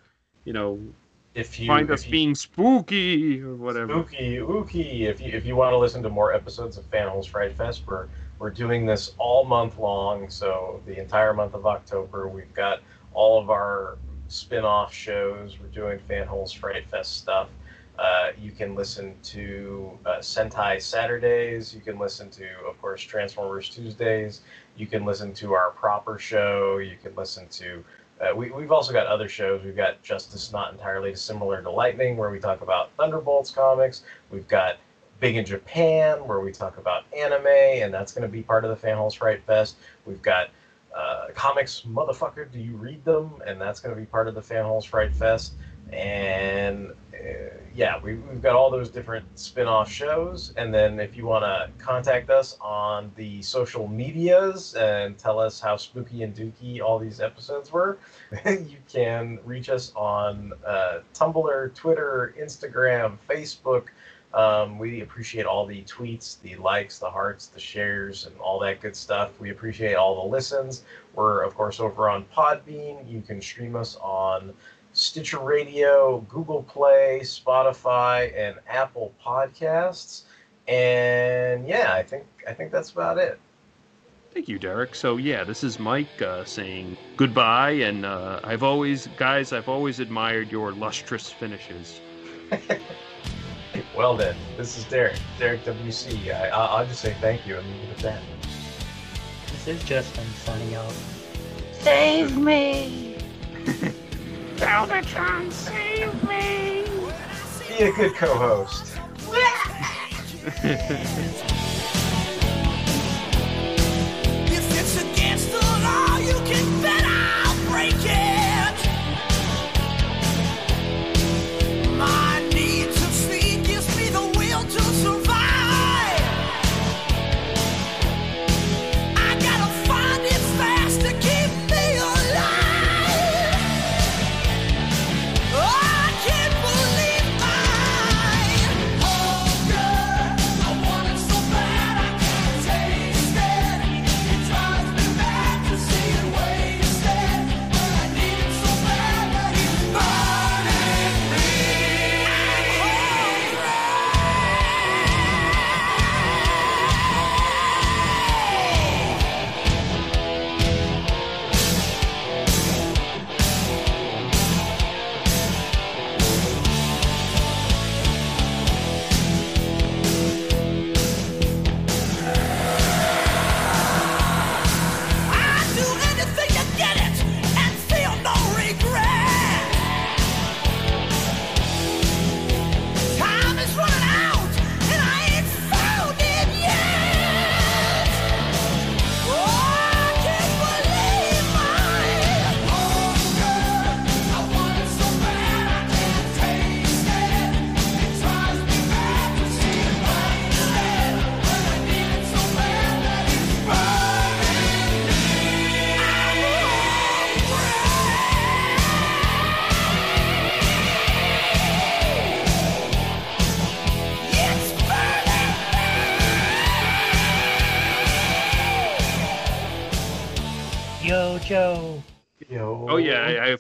you know If you find if us you- being spooky or whatever. Spooky, ooky. If you if you want to listen to more episodes of Fanholes Fright Fest, we're we're doing this all month long. So the entire month of October, we've got all of our spin-off shows. We're doing Fanholes Fright Fest stuff. Uh, you can listen to uh, Sentai Saturdays. You can listen to, of course, Transformers Tuesdays. You can listen to our proper show. You can listen to uh, we, we've also got other shows. We've got Justice Not Entirely Dissimilar to Lightning, where we talk about Thunderbolts comics. We've got Big in Japan, where we talk about anime, and that's going to be part of the Fanholes Fright Fest. We've got uh, Comics Motherfucker, Do You Read Them? And that's going to be part of the Fanholes Fright Fest. And uh, yeah, we, we've got all those different spin off shows. And then if you want to contact us on the social medias and tell us how spooky and dooky all these episodes were, you can reach us on uh, Tumblr, Twitter, Instagram, Facebook. Um, we appreciate all the tweets, the likes, the hearts, the shares, and all that good stuff. We appreciate all the listens. We're, of course, over on Podbean. You can stream us on Stitcher Radio, Google Play, Spotify, and Apple Podcasts. And yeah, I think I think that's about it. Thank you, Derek. So yeah, this is Mike uh, saying goodbye, and uh, I've always, guys, I've always admired your lustrous finishes. Well then, this is Derek, Derek WC. I, I- I'll just say thank you and leave it at that. This is Justin signing off. Save me! Galvatron, save me! Be a good co-host.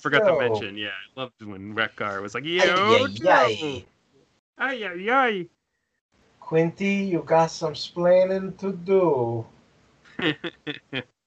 forgot to mention. Yeah, I loved when Wreck-Gar was like, "Yo, ay, Joe." ay. Ay, ay, ay. Quinty, you got some splaining to do.